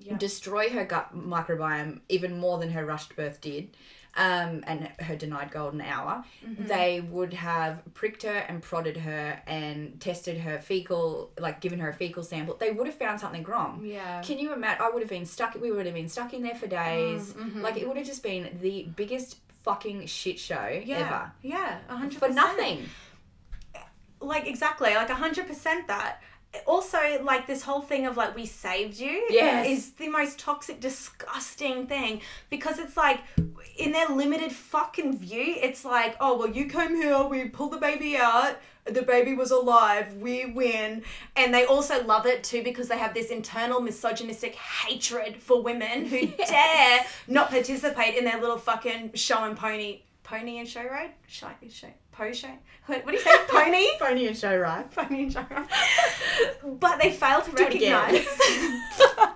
S1: Yeah.
S2: destroy her gut microbiome even more than her rushed birth did. Um, and her denied golden hour, they would have pricked her and prodded her and tested her fecal, like given her a fecal sample. They would have found something wrong.
S1: Yeah.
S2: Can you imagine? I would have been stuck. We would have been stuck in there for days.
S1: Mm-hmm.
S2: Like it would have just been the biggest fucking shit show
S1: Yeah.
S2: ever
S1: Yeah. a hundred
S2: for nothing.
S1: Like exactly, like a hundred percent that. Also, like this whole thing of like we saved you
S2: Yes.
S1: is the most toxic, disgusting thing because it's like in their limited fucking view, it's like, oh well, you came here, we pulled the baby out, the baby was alive, we win, and they also love it too because they have this internal misogynistic hatred for women who dare not participate in their little fucking show and pony, pony and show road, show, show, po show. What, what do you say, pony?
S2: Pony and show right.
S1: Pony and genre. but they fail to
S2: Do
S1: recognize.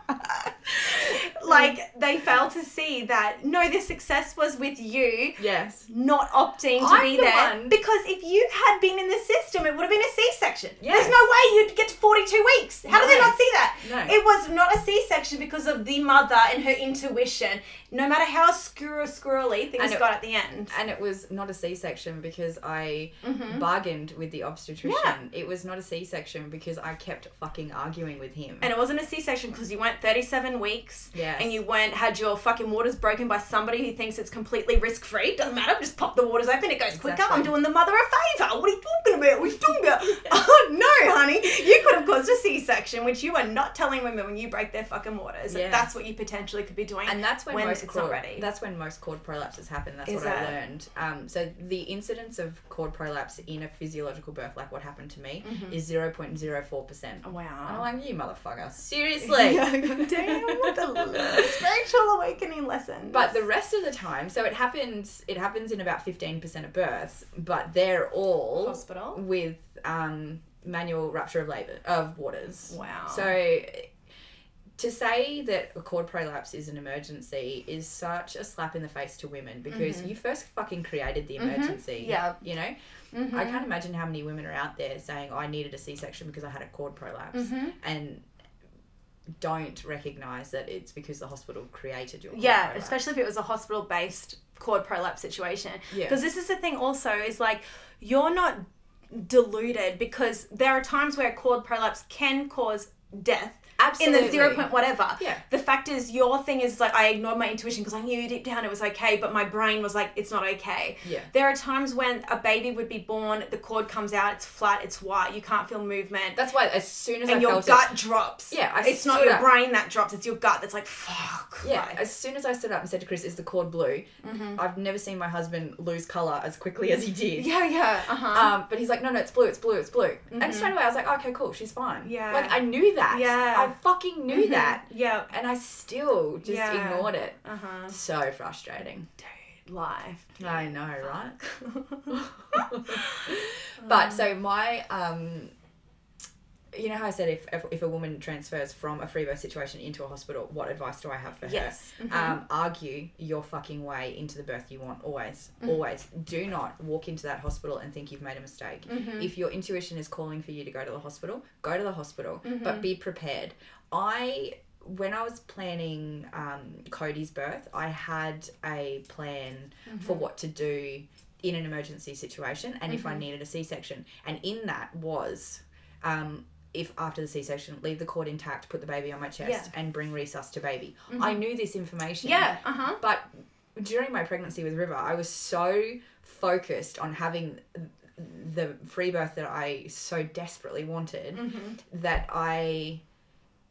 S1: like they fail to see that no, the success was with you
S2: Yes.
S1: not opting to
S2: I'm
S1: be
S2: the
S1: there
S2: one-
S1: because if you had been in the system, it would have been a C-section.
S2: Yes.
S1: There's no way you'd get to 42 weeks. How do they not see that?
S2: No.
S1: It was not a C-section because of the mother and her intuition. No matter how squirrel squirrely things
S2: it-
S1: got at the end.
S2: And it was not a C-section because I
S1: Mm-hmm.
S2: bargained with the obstetrician. Yeah. It was not a C-section because I kept fucking arguing with him.
S1: And it wasn't a C-section because you went 37 weeks
S2: Yes.
S1: and you weren't had your fucking waters broken by somebody who thinks it's completely risk-free. Doesn't matter, just pop the waters open, it goes quicker. I'm doing the mother a favour. What are you talking about? What are you talking about? oh no, honey. You could have caused a C-section, which you are not telling women when you break their fucking waters.
S2: Yeah.
S1: That's what you potentially could be doing.
S2: and that's when,
S1: when
S2: most
S1: it's
S2: cord,
S1: not ready.
S2: That's when most cord prolapses happen. That's
S1: Is
S2: what I learned. Um, so the incidence of cord prolapse in a physiological birth, like what happened to me, is zero point zero four percent. And I'm like, you motherfucker, seriously.
S1: Damn, what the spiritual awakening lesson.
S2: But the rest of the time, so it happens. It happens in about fifteen percent of births, but they're all
S1: hospital.
S2: with um, manual rupture of labor of waters.
S1: Wow.
S2: So to say that a cord prolapse is an emergency is such a slap in the face to women because you first fucking created the emergency.
S1: Mm-hmm. Yeah.
S2: You know? I can't imagine how many women are out there saying, I needed a C section because I had a cord prolapse.
S1: Mm-hmm.
S2: And don't recognize that it's because the hospital created your cord
S1: Yeah,
S2: prolapse.
S1: especially if it was a hospital based cord prolapse situation.
S2: Yeah.
S1: Because this is the thing also is like you're not deluded because there are times where cord prolapse can cause death. In the zero point whatever.
S2: Yeah.
S1: The fact is, your thing is like I ignored my intuition because I knew deep down it was okay, but my brain was like, it's not okay.
S2: Yeah.
S1: There are times when a baby would be born, the cord comes out, it's flat, it's white, you can't feel movement,
S2: That's why as soon as
S1: and
S2: I
S1: your gut
S2: it,
S1: drops.
S2: Yeah, I
S1: it's not your
S2: up.
S1: brain that drops; it's your gut that's like, fuck.
S2: Yeah, as soon as I stood up and said to Chris, "Is the cord blue?" I've never seen my husband lose color as quickly as he did.
S1: yeah, yeah. Uh huh.
S2: Um, but he's like, "No, no, it's blue, it's blue, it's blue." And straight away, I was like, "Okay, cool, she's fine."
S1: Yeah.
S2: like I knew that.
S1: Yeah.
S2: I fucking knew that,
S1: yeah.
S2: and I still just
S1: Yeah.
S2: ignored it.
S1: Uh huh.
S2: So frustrating.
S1: Dude, life.
S2: I know, right? but so my um you know how I said if, if if a woman transfers from a free birth situation into a hospital, what advice do I have for her?
S1: Yes. Mhm.
S2: Um, argue your fucking way into the birth you want. Always, always. Do not walk into that hospital and think you've made a mistake. If your intuition is calling for you to go to the hospital, go to the hospital, but be prepared. I when I was planning um, Cody's birth, I had a plan for what to do in an emergency situation and if I needed a C section. And in that was um, if after the C section, leave the cord intact, put the baby on my chest,
S1: Yeah.
S2: and bring resus to baby. I knew this information.
S1: Yeah. Uh huh.
S2: But during my pregnancy with River, I was so focused on having the free birth that I so desperately wanted
S1: Mm-hmm.
S2: that I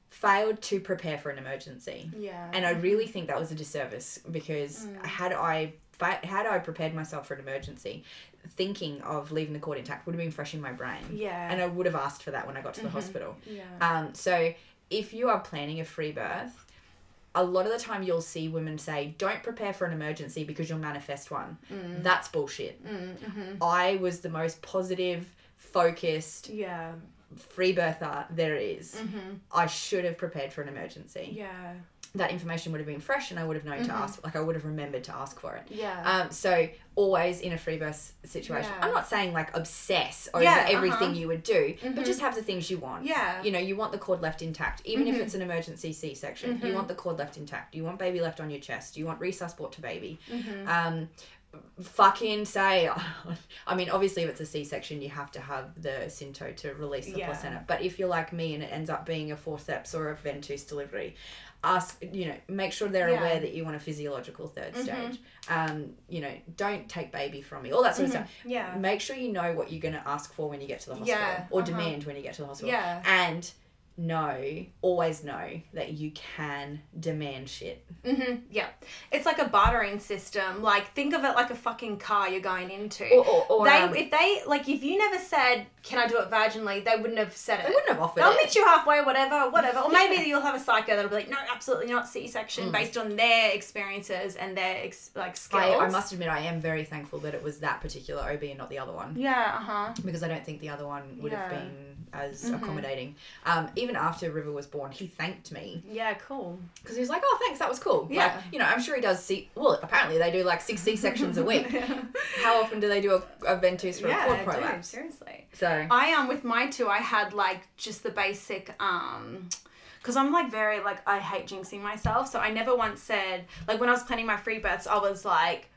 S2: failed to prepare for an emergency.
S1: Yeah.
S2: And I really think that was a disservice because
S1: Mm.
S2: had I had I prepared myself for an emergency, thinking of leaving the cord intact would have been fresh in my brain.
S1: Yeah. Mm-hmm.
S2: And I would have asked for that when I got to the hospital.
S1: yeah.
S2: Um, so if you are planning a free birth, a lot of the time you'll see women say, "Don't prepare for an emergency because you'll manifest one."
S1: Mm.
S2: That's bullshit.
S1: mm-hmm.
S2: I was the most positive, focused
S1: yeah.
S2: free birther there is. I should have prepared for an emergency.
S1: Mm-hmm. Yeah.
S2: That information would have been fresh, and I would have known to ask. Like I would have remembered to ask for it.
S1: Yeah.
S2: Um, so always in a free birth situation.
S1: Yeah.
S2: I'm not saying like obsess over
S1: Yeah,
S2: everything
S1: uh-huh.
S2: you would do, but just have the things you want.
S1: Yeah.
S2: You know, you want the cord left intact, even if it's an emergency C-section. You want the cord left intact. You want baby left on your chest. You want resus brought to baby. Um, fucking say. I mean, obviously, if it's a C-section, you have to have the Synto to release the
S1: Yeah.
S2: placenta. But if you're like me and it ends up being a forceps or a ventouse delivery, ask you know make sure they're
S1: Yeah. Mm-hmm.
S2: aware that you want a physiological 3rd stage um you know don't take baby from me all that sort of stuff
S1: Yeah.
S2: make sure you know what you're going to ask for when you get to the hospital
S1: Yeah,
S2: or
S1: uh-huh.
S2: demand when you get to the hospital
S1: Yeah.
S2: and know always know that you can demand shit
S1: Mm-hmm. Yeah. It's like a bartering system. Like think of it like a fucking car you're going into.
S2: or, or, or
S1: they
S2: um,
S1: if they like if you never said can I do it vaginally, they wouldn't have said it.
S2: they wouldn't have offered
S1: They'll
S2: it
S1: meet you halfway, whatever, whatever. Or maybe you'll have a psycho that'll be like, no, absolutely not C-section, based on their experiences and their ex- like skills.
S2: I, I must admit I am very thankful that it was that particular OB and not the other one
S1: Yeah. Uh huh.
S2: because I don't think the other one would have
S1: Yeah. Mm-hmm.
S2: been as accommodating um, even after River was born he thanked me
S1: Yeah. Cool.
S2: because he was like, "Oh, thanks, that was cool."
S1: Yeah.
S2: Like, you know, I'm sure he does see. Well, apparently they do like six C sections a week. How often do they do a, a ventouse for a
S1: yeah.
S2: cord
S1: Dude,
S2: prolapse?
S1: seriously.
S2: So
S1: I um with my two, I had like just the basic um. Because I'm like very like I hate jinxing myself, so I never once said like when I was planning my free births, I was like,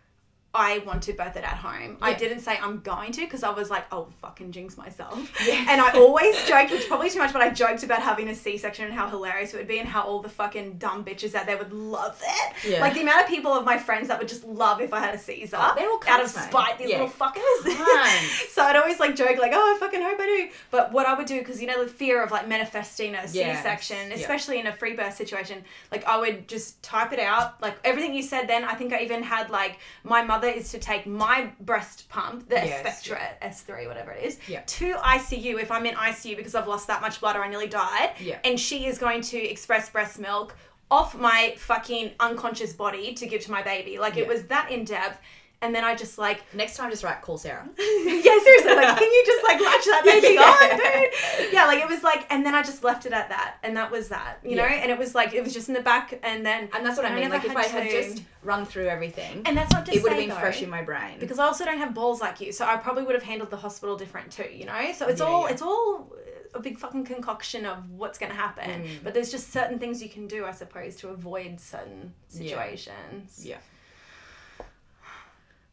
S1: I want to birth it at home. I didn't say I'm going to because I was like, I'll fucking jinx myself.
S2: Yeah.
S1: And I always joked, which probably too much, but I joked about having a C-section and how hilarious it would be and how all the fucking dumb bitches out there would love it.
S2: Yeah.
S1: Like the amount of people of my friends that would just love if I had a Caesar.
S2: Oh, they're all
S1: out of spite, these
S2: Yeah.
S1: little fuckers. So I'd always like joke like, oh, I fucking hope I do. But what I would do, because you know the fear of like manifesting a
S2: Yes.
S1: C-section,
S2: Yeah.
S1: especially in a free birth situation, like I would just type it out. Like everything you said then, I think I even had like my mother is to take my breast pump, the
S2: Yes.
S1: Spectra S3, whatever it is,
S2: Yeah.
S1: to ICU if I'm in ICU because I've lost that much blood or I nearly died.
S2: Yeah.
S1: And she is going to express breast milk off my fucking unconscious body to give to my baby. Like it was that in depth. And then I just like
S2: next time, just write call Sarah.
S1: yeah, seriously, like, can you just like latch that baby
S2: Yeah.
S1: on, dude? yeah, like it was like, and then I just left it at that, and that was that, you know. And it was like it was just in the back, and then
S2: And that's what I,
S1: I
S2: mean. Like if I had
S1: to-
S2: just run through everything,
S1: and that's not to
S2: it would have been
S1: though,
S2: fresh in my brain.
S1: because I also don't have balls like you, so I probably would have handled the hospital different too, you know. So it's
S2: Yeah,
S1: all
S2: yeah.
S1: it's all a big fucking concoction of what's going to happen.
S2: Mm.
S1: But there's just certain things you can do, I suppose, to avoid certain
S2: Yeah.
S1: situations.
S2: yeah.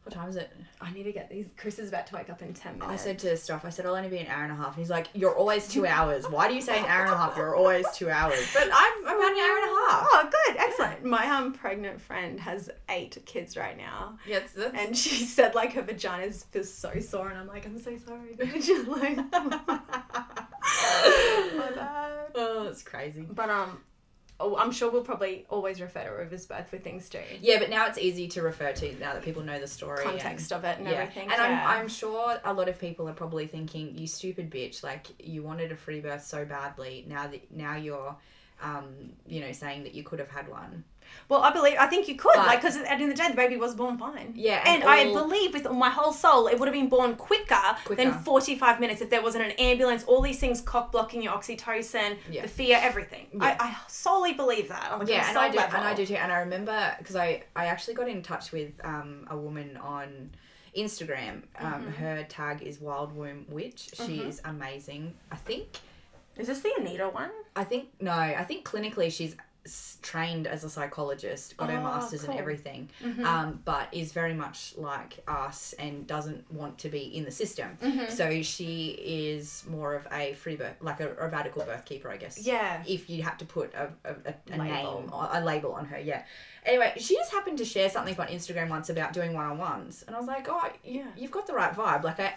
S2: What time is it?
S1: I need to get these. Chris is about to wake up in ten minutes.
S2: I said to Stuff, I said I'll only be an hour and a half. And he's like, "You're always two hours. Why do you say an hour and a half? You're always two hours." But I'm I'm about an hour and a half.
S1: Oh, good, excellent. My um pregnant friend has eight kids right now,
S2: Yeah, it's, that's,
S1: and she said like her vagina feels so sore, and I'm like, I'm so sorry, like, my bad.
S2: oh, it's crazy.
S1: But um, oh, I'm sure we'll probably always refer to River's birth with things too.
S2: Yeah, but now it's easy to refer to now that people know the story. and-
S1: Context of it and
S2: yeah.
S1: everything.
S2: And
S1: yeah.
S2: I'm, I'm sure a lot of people are probably thinking, "You stupid bitch! Like you wanted a free birth so badly. Now that now you're, um, you know, saying that you could have had one."
S1: Well, I believe I think you could
S2: But-
S1: like because at the end of the day, the baby was born fine.
S2: Yeah,
S1: and,
S2: and
S1: I believe with my whole soul, it would have been born quicker, than 45 minutes if there wasn't an ambulance. All these things cock blocking your oxytocin,
S2: Yeah.
S1: the fear, everything.
S2: Yeah.
S1: I, I solely believe that. Like
S2: yeah, and I do,
S1: level.
S2: and I do too. And I remember because I I actually got in touch with um a woman on Instagram. Um,
S1: Mm-hmm.
S2: her tag is Wild Womb Witch. She is amazing. I think
S1: Is this the Anita one?
S2: I think no, I think clinically she's s- trained as a psychologist, got her
S1: Oh,
S2: masters
S1: cool.
S2: and everything,
S1: Mm-hmm.
S2: um, but is very much like us and doesn't want to be in the system.
S1: Mm-hmm.
S2: So she is more of a free birth, like a, a radical birth keeper, I guess.
S1: Yeah.
S2: If you had to put a, a, a,
S1: Label.
S2: name, or a label on her, yeah. Anyway, she just happened to share something on Instagram once about doing one on ones, and I was like, oh,
S1: Yeah.
S2: you've got the right vibe. Like I.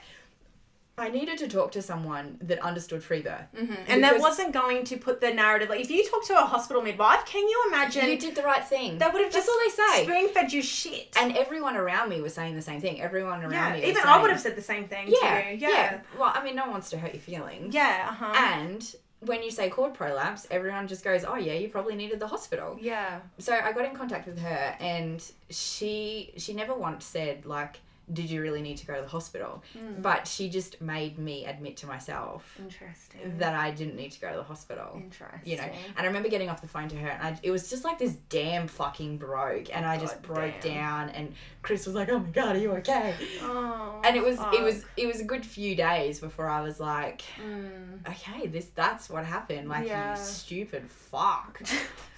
S2: I needed to talk to someone that understood free birth.
S1: And that wasn't going to put the narrative. Like, if you talk to a hospital midwife, can you imagine
S2: you did the right thing.
S1: they would have
S2: That's
S1: just
S2: all they say.
S1: spoon fed you shit?
S2: And everyone around me was saying the same thing. Everyone around
S1: yeah,
S2: me. Was
S1: even
S2: saying,
S1: I would have said the same thing
S2: Yeah,
S1: to you.
S2: yeah,
S1: Yeah.
S2: Well, I mean, no one wants to hurt your feelings.
S1: Yeah, uh huh.
S2: And when you say cord prolapse, everyone just goes, "Oh yeah, you probably needed the hospital."
S1: yeah.
S2: So I got in contact with her, and she she never once said like, "Did you really need to go to the hospital?"
S1: Hmm.
S2: But she just made me admit to myself
S1: Interesting.
S2: that I didn't need to go to the hospital.
S1: Interesting.
S2: you know and i remember getting off the phone to her and I, it was just like this damn fucking broke and i just broke
S1: damn.
S2: down and chris was like oh my god are you okay
S1: Oh,
S2: and it was it was it was a good few days before i was like
S1: Mm.
S2: okay this that's what happened like
S1: Yeah.
S2: you stupid fuck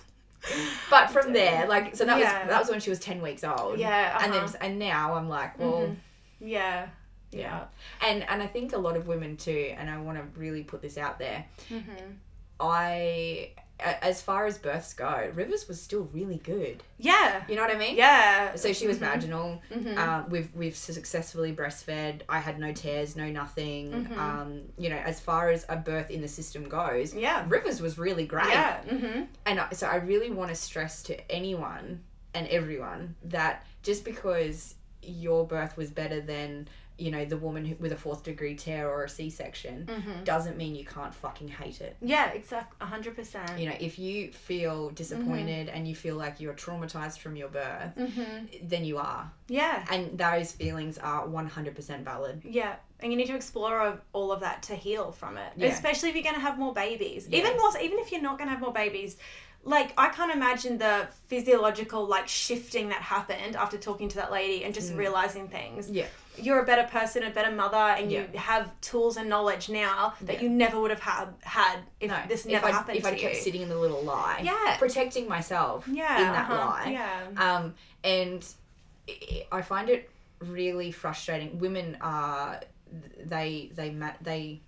S2: but from there like so that
S1: Yeah.
S2: was that was when she was 10 weeks old
S1: Yeah,
S2: and then
S1: uh-huh.
S2: and now i'm like well
S1: Mhm. Yeah. Yeah.
S2: and and i think a lot of women too and i want to really put this out there
S1: Mm-hmm.
S2: i as far as births go rivers was still really good
S1: Yeah.
S2: you know what i mean
S1: Yeah.
S2: So she was
S1: Mhm.
S2: vaginal.
S1: Mhm.
S2: Um, we've we've successfully breastfed. I had no tears, no nothing.
S1: Mhm.
S2: Um, you know, as far as a birth in the system goes,
S1: Yeah.
S2: Rivers was really great.
S1: Yeah. Mm-hmm.
S2: And I- so I really want to stress to anyone and everyone that just because your birth was better than you know the woman who, with a fourth degree tear or a C-section
S1: Mm-hmm.
S2: doesn't mean you can't fucking hate it.
S1: Yeah. Exactly. A hundred percent.
S2: You know, if you feel disappointed and you feel like you're traumatized from your birth,
S1: Mm-hmm.
S2: then you are.
S1: Yeah.
S2: and those feelings are 100% valid
S1: Yeah, and you need to explore all of that to heal from it.
S2: Yeah.
S1: Especially if you're going to have more babies. Even
S2: Yes.
S1: more, even if you're not going to have more babies. Like I can't imagine the physiological like shifting that happened after talking to that lady and just realizing things.
S2: Mm. yeah
S1: You're a better person, a better mother, and you have tools and knowledge now that
S2: Yeah.
S1: you never would have had had if
S2: no
S1: this
S2: if
S1: never
S2: I,
S1: happened
S2: if
S1: to
S2: I kept
S1: you.
S2: sitting in the little lie
S1: Yeah.
S2: protecting myself
S1: yeah,
S2: in that
S1: uh-huh,
S2: lie
S1: Yeah.
S2: um and i I find it really frustrating women are they they ma- they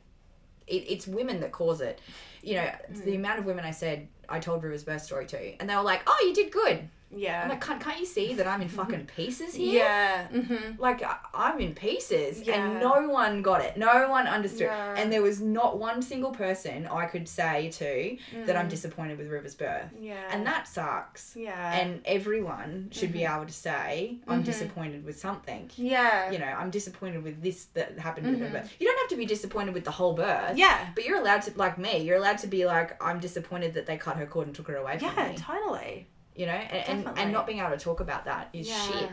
S2: it, it's women that cause it you know
S1: Mm.
S2: the amount of women i said i told river's birth story to and they were like oh you did good
S1: Yeah.
S2: i'm like can't, can't you see that i'm in fucking pieces here
S1: yeah. Mm-hmm.
S2: like I- I'm in pieces
S1: Yeah.
S2: and no one got it. No one understood.
S1: No.
S2: And there was not one single person I could say to that I'm
S1: Mm.
S2: disappointed with River's birth.
S1: Yeah.
S2: And that sucks.
S1: Yeah.
S2: And everyone should be able to say I'm
S1: Mhm.
S2: disappointed with something.
S1: yeah.
S2: You know, I'm disappointed with this that happened with her birth. You don't have to be disappointed with the whole birth.
S1: Mm-hmm. Yeah.
S2: But you're allowed to, like me, you're allowed to be like, I'm disappointed that they cut her cord and took her away from
S1: Yeah,
S2: me.
S1: totally.
S2: You know, and, and,
S1: Definitely.
S2: and not being able to talk about that is
S1: Yeah.
S2: shit.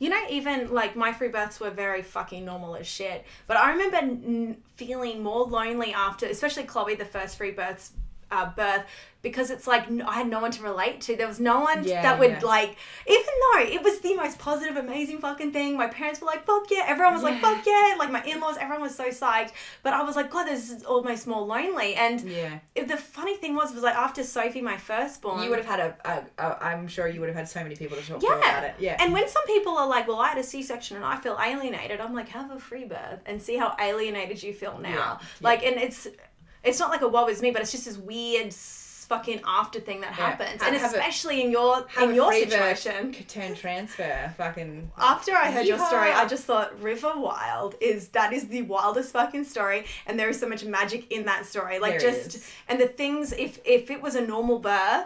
S1: you know, even like my free births were very fucking normal as shit. But I remember n- feeling more lonely after, especially Chloe, the first free births uh, birth, because it's like I had no one to relate to. There was no one
S2: Yeah,
S1: that would
S2: yeah.
S1: like, even though it was the most positive, amazing fucking thing. My parents were like, "Fuck yeah!" Everyone was like, "Fuck yeah!" Like my in-laws, everyone was so psyched. But I was like, "God, this is almost more lonely." And
S2: Yeah.
S1: it- the funny thing was, was like after Sophie, my firstborn,
S2: You would have had a, a, a. I'm sure you would have had so many people to talk to
S1: yeah.
S2: about it. Yeah.
S1: And when some people are like, well, I had a C section and I feel alienated, I'm like, have a free birth and see how alienated you feel now.
S2: Yeah.
S1: Like, and it's it's not like a woe is me, but it's just this weird fucking after thing that
S2: Yeah.
S1: happens.
S2: Ha-
S1: And
S2: have a-
S1: especially in your in your situation.
S2: Turn transfer. Fucking.
S1: After I heard your story, I just thought River Wild is that is the wildest fucking story, and there is so much magic in that story. Like
S2: There
S1: just
S2: is.
S1: and the things if if it was a normal birth,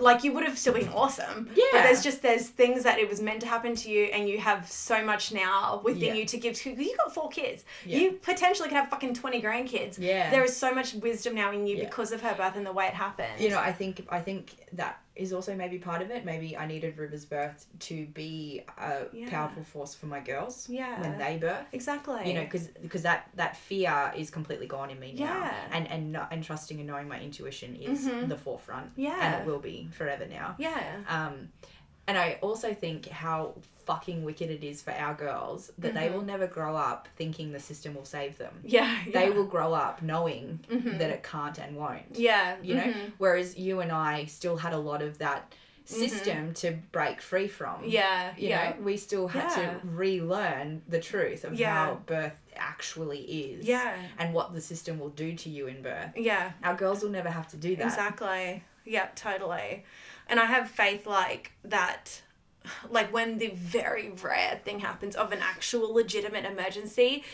S1: like you would have still been awesome.
S2: Yeah.
S1: But there's just there's things that it was meant to happen to you, and you have so much now within
S2: Yeah.
S1: you to give to. You got four kids.
S2: Yeah.
S1: You potentially could have fucking twenty grandkids.
S2: Yeah.
S1: There is so much wisdom now in you
S2: Yeah.
S1: because of her birth and the way it happened.
S2: You know, I think I think that is also maybe part of it. Maybe I needed River's birth to be a
S1: Yeah.
S2: powerful force for my girls
S1: Yeah.
S2: when they birth.
S1: exactly.
S2: You know, because because that that fear is completely gone in me now,
S1: Yeah.
S2: and and kno- and trusting and knowing my intuition is
S1: Mhm.
S2: the forefront,
S1: Yeah.
S2: and it will be forever now.
S1: yeah.
S2: Um, and I also think how fucking wicked it is for our girls that they
S1: Mhm.
S2: will never grow up thinking the system will save them.
S1: Yeah.
S2: They
S1: yeah.
S2: will grow up knowing
S1: Mhm.
S2: that it can't and won't.
S1: Yeah.
S2: You know,
S1: mhm.
S2: whereas you and I still had a lot of that system to break free from.
S1: Mm-hmm. Yeah.
S2: You
S1: yeah.
S2: know, we still had to relearn the truth of how birth actually is.
S1: Yeah.
S2: And what the system will do to you in birth.
S1: Yeah.
S2: Our girls will never have to do that.
S1: Exactly. Yep, totally. And I have faith like that like when the very rare thing happens of an actual legitimate emergency,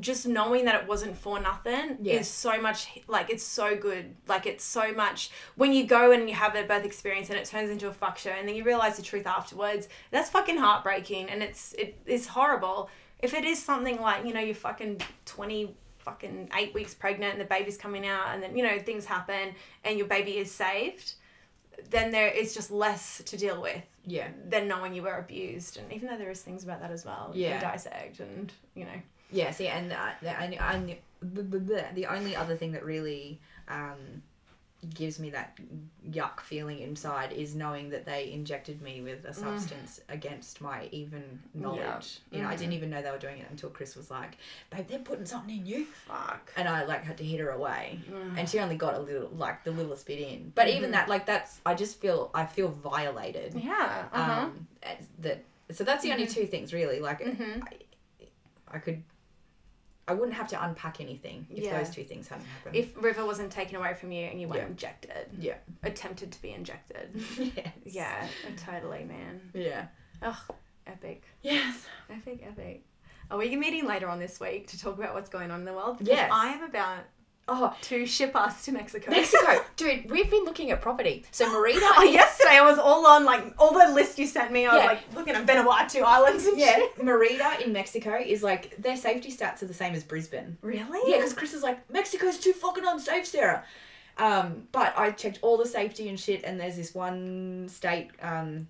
S1: just knowing that it wasn't for nothing
S2: Yeah.
S1: is so much like it's so good. Like it's so much when you go and you have a birth experience and it turns into a fuck show and then you realize the truth afterwards, that's fucking heartbreaking and it's it is horrible. If it is something like, you know, you're fucking twenty fucking eight weeks pregnant and the baby's coming out and then, you know, things happen and your baby is saved, then there is just less to deal with
S2: Yeah.
S1: than knowing you were abused. And even though there is things about that as well,
S2: Yeah.
S1: dissect and, you know.
S2: Yeah, see, and uh, the, and, and the, the, the only other thing that really um, gives me that yuck feeling inside is knowing that they injected me with a substance against my even knowledge. You know, I didn't even know they were doing it until Chris was like, "Babe, they're putting something in you,"
S1: Fuck.
S2: and I like had to hit her away, and she only got a little, like the littlest bit in. But even that, like that's, I just feel, I feel violated.
S1: Yeah. Uh-huh.
S2: Um, that so that's the only two things really. Like
S1: Mhm.
S2: I, I could, I wouldn't have to unpack anything if
S1: Yeah.
S2: those two things hadn't happened.
S1: If River wasn't taken away from you and you weren't
S2: Yeah.
S1: injected,
S2: yeah,
S1: attempted to be injected.
S2: yes.
S1: yeah, totally, man.
S2: yeah,
S1: Ugh, epic.
S2: yes,
S1: Epic, epic. Are we meeting later on this week to talk about what's going on in the world? Because
S2: Yes.
S1: I am about
S2: Oh,
S1: to ship us to Mexico.
S2: Mexico, dude, we've been looking at property. So Marita,
S1: Oh, yesterday I was all on like all the list you sent me. I was
S2: Yeah.
S1: like looking at Vanuatu Islands and
S2: yeah,
S1: shit.
S2: Merida in Mexico is like their safety stats are the same as Brisbane.
S1: Really?
S2: Yeah, because Chris is like Mexico's too fucking unsafe, Sarah. Um, but I checked all the safety and shit, and there's this one state. Um,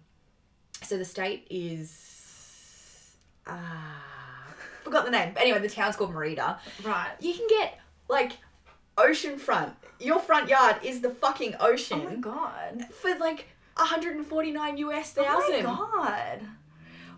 S2: so the state is ah forgot the name. But anyway, the town's called Merida.
S1: right.
S2: You can get like ocean front. Your front yard is the fucking oh ocean
S1: Oh my god.
S2: for like 149 US
S1: Oh
S2: thousand.
S1: my god.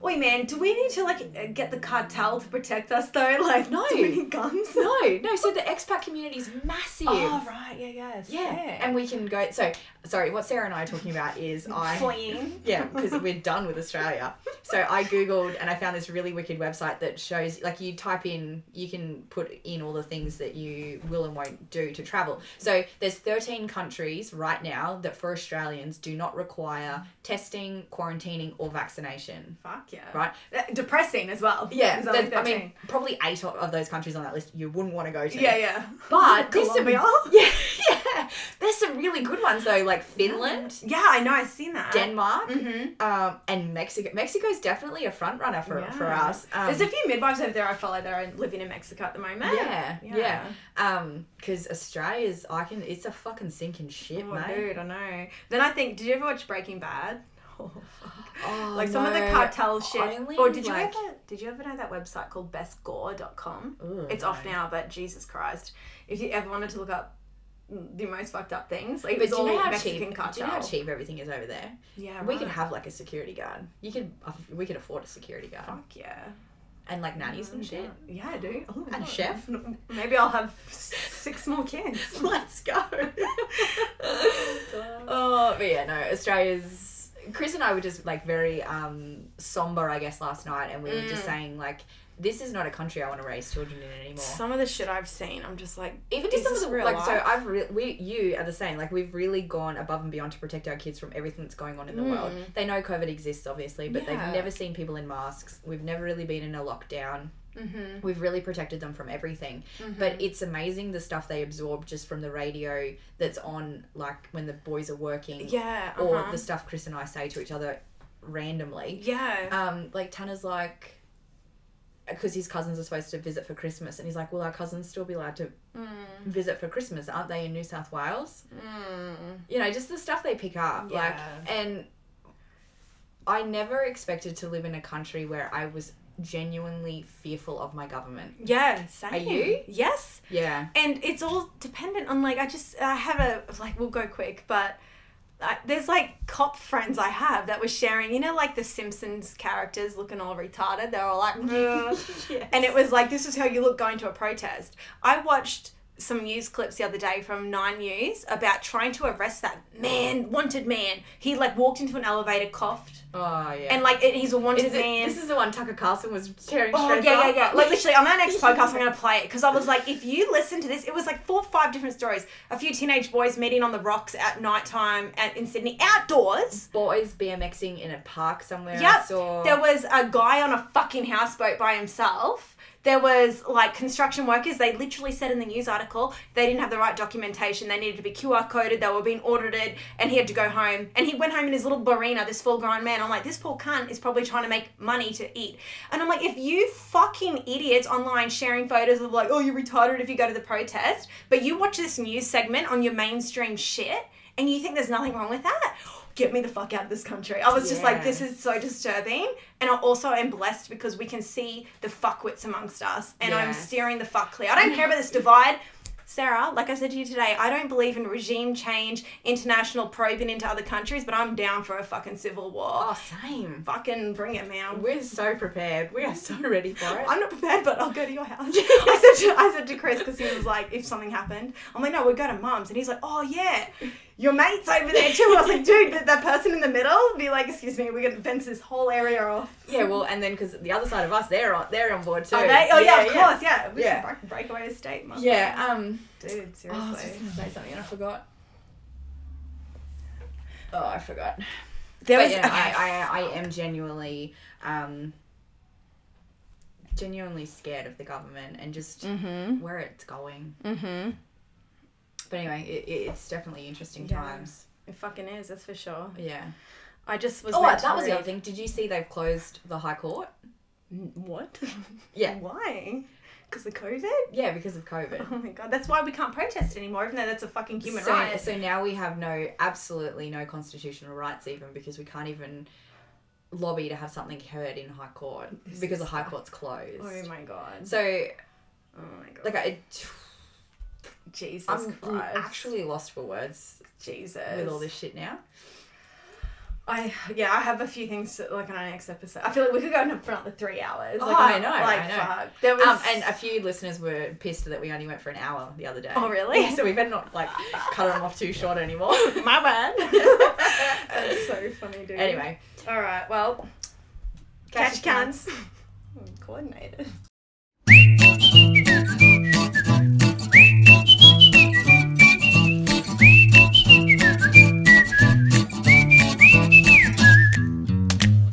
S1: Wait, man, do we need to like uh, get the cartel to protect us though? Like,
S2: No.
S1: do we need guns?
S2: No, no. So the expat community is massive.
S1: Oh right, yeah, yeah,
S2: Yeah, and we can go. So, sorry, what Sarah and I are talking about is I.
S1: fleeing.
S2: Yeah, because we're done with Australia. So I googled and I found this really wicked website that shows like you type in, you can put in all the things that you will and won't do to travel. So there's 13 countries right now that for Australians do not require testing, quarantining, or vaccination.
S1: Fuck yeah.
S2: Right.
S1: Uh, Depressing as well.
S2: Yeah,
S1: There's
S2: I
S1: 13.
S2: mean, probably eight of- those countries on that list you wouldn't want to go to.
S1: yeah, yeah.
S2: But there's some, yeah, yeah, there's some really good ones though, like Finland,
S1: Yeah, I know. I've seen that.
S2: Denmark,
S1: Mm-hmm.
S2: um, and Mexico. Mexico's definitely a front runner for, for us. Um,
S1: There's a few midwives over there I follow that are living in Mexico at the moment.
S2: yeah, yeah. Um, because Australia's, I can, it's a fucking sinking ship,
S1: Oh,
S2: mate.
S1: dude, I know. Then I think, did you ever watch Breaking Bad?
S2: Oh,
S1: like some of the cartel shit.
S2: Only,
S1: or did you
S2: like-
S1: ever did you ever know that website called bestgore.com?
S2: Ooh,
S1: It's off now, but Jesus Christ. If you ever wanted to look up the most fucked up things, like
S2: But do you
S1: all
S2: know how
S1: Mexican
S2: cheap?
S1: cartel.
S2: Do you know how cheap everything is over there?
S1: Yeah,
S2: We
S1: right.
S2: could have like a security guard. You could. uh, We could afford a security guard
S1: Fuck yeah.
S2: and like nannies and shit.
S1: Yeah, I do. Oh,
S2: And chef?
S1: Maybe I'll have six more kids.
S2: Let's go. oh, but yeah, no, Australia's. Chris and I were just like very um, somber, I guess, last night, and we were just saying like, this is not a country I want to raise children in anymore.
S1: Some of the shit I've seen, I'm just like,
S2: Even
S1: is
S2: just some
S1: this
S2: of the
S1: real
S2: like, so
S1: life?
S2: I've re- we you are the same. Like we've really gone above and beyond to protect our kids from everything that's going on in the world. They know COVID exists, obviously, but
S1: Mm. Yeah.
S2: they've never seen people in masks. We've never really been in a lockdown.
S1: Mhm.
S2: We've really protected them from everything.
S1: Mm-hmm.
S2: But it's amazing the stuff they absorb just from the radio that's on, like when the boys are working,
S1: yeah,
S2: or
S1: uh-huh.
S2: the stuff Chris and I say to each other randomly.
S1: yeah.
S2: Um, like Tanner's like, because his cousins are supposed to visit for Christmas, and he's like, "Will our cousins still be allowed to
S1: Mm.
S2: visit for Christmas? Aren't they in New South Wales?"
S1: Mm.
S2: You know, just the stuff they pick up, like, and I never expected to live in a country where I was genuinely fearful of my government.
S1: Yeah, same.
S2: you?
S1: Yes.
S2: Yeah.
S1: and it's all dependent on like I just I have a like we'll go quick, but I, there's like cop friends I have that were sharing, you know, like the Simpsons characters looking all retarded. They're all like, "Ugh." and it was like this is how you look going to a protest. I watched some news clips the other day from Nine News about trying to arrest that man, wanted man. He like walked into an elevator, coughed,
S2: Oh yeah.
S1: and like it, he's a wanted
S2: is it,
S1: man.
S2: this is the one Tucker Carlson was tearing
S1: Oh yeah, yeah,
S2: off?
S1: yeah. Like literally, on our next podcast, I'm gonna play it because I was like, if you listen to this, it was like four or five different stories. A few teenage boys meeting on the rocks at nighttime at in Sydney, outdoors.
S2: boys BMXing in a park somewhere.
S1: Yep. There was a guy on a fucking houseboat by himself. There was like construction workers. They literally said in the news article they didn't have the right documentation. They needed to be QR coded. They were being audited, and he had to go home. And he went home in his little barina. This full grown man. I'm like, this poor cunt is probably trying to make money to eat. And I'm like, if you fucking idiots online sharing photos of like, oh, you're retarded if you go to the protest, but you watch this news segment on your mainstream shit, and you think there's nothing wrong with that. Get me the fuck out of this country. I was just like, this is so disturbing. And I also am blessed because we can see the fuckwits amongst us. And I'm steering the fuck clear. I don't care about this divide. Sarah, like I said to you today, I don't believe in regime change, international probing into other countries, but I'm down for a fucking civil war.
S2: oh, same.
S1: Fucking bring it, man.
S2: We're so prepared. We are so ready for it.
S1: I'm not prepared, but I'll go to your house. I said to, I said to Chris because he was like, if something happened, I'm like, no, we'll go to mum's, and he's like, oh yeah, your mate's over there too. I was like, dude, that, that person in the middle, be like, excuse me, we're gonna fence this whole area off.
S2: yeah, well, and then because the other side of us, they're on, they're on board too.
S1: Are they? Oh yeah, of course, yeah. We
S2: Yeah.
S1: should break, break away a state, mum.
S2: Yeah. Um.
S1: dude,
S2: Oh, I was
S1: seriously.
S2: just gonna say something and I forgot. Oh, I forgot.
S1: there
S2: But
S1: was
S2: yeah,
S1: okay.
S2: I, I, I am genuinely, um, genuinely scared of the government and just
S1: Mm-hmm.
S2: where it's going.
S1: Mm-hmm.
S2: But anyway, it, it- it's definitely interesting
S1: Yeah.
S2: times.
S1: It fucking is, that's for sure.
S2: Yeah.
S1: I just was.
S2: Oh, that was the other thing. Did you see they've closed the High Court?
S1: What?
S2: Yeah.
S1: Why? Because of COVID?
S2: Yeah, because of COVID.
S1: Oh my god, that's why we can't protest anymore, even though that's a fucking human
S2: so,
S1: right.
S2: so now we have no, absolutely no constitutional rights even because we can't even lobby to have something heard in High Court
S1: This
S2: because the High Court's closed.
S1: Oh my god.
S2: So,
S1: Oh my god.
S2: like, I,
S1: Jesus
S2: I'm
S1: Christ.
S2: actually lost for words
S1: Jesus.
S2: with all this shit now.
S1: I yeah, I have a few things to, like on our next episode. I feel like we could go for another three hours.
S2: Oh,
S1: Like,
S2: I
S1: I'm-
S2: know,
S1: Like
S2: I know.
S1: fuck. There was
S2: Um, and a few listeners were pissed that we only went for an hour the other day.
S1: Oh, really?
S2: so we better not like cut them off too short anymore.
S1: my bad. that's so funny, dude.
S2: anyway,
S1: All right. Well,
S2: Catch
S1: catch cans. Coordinated.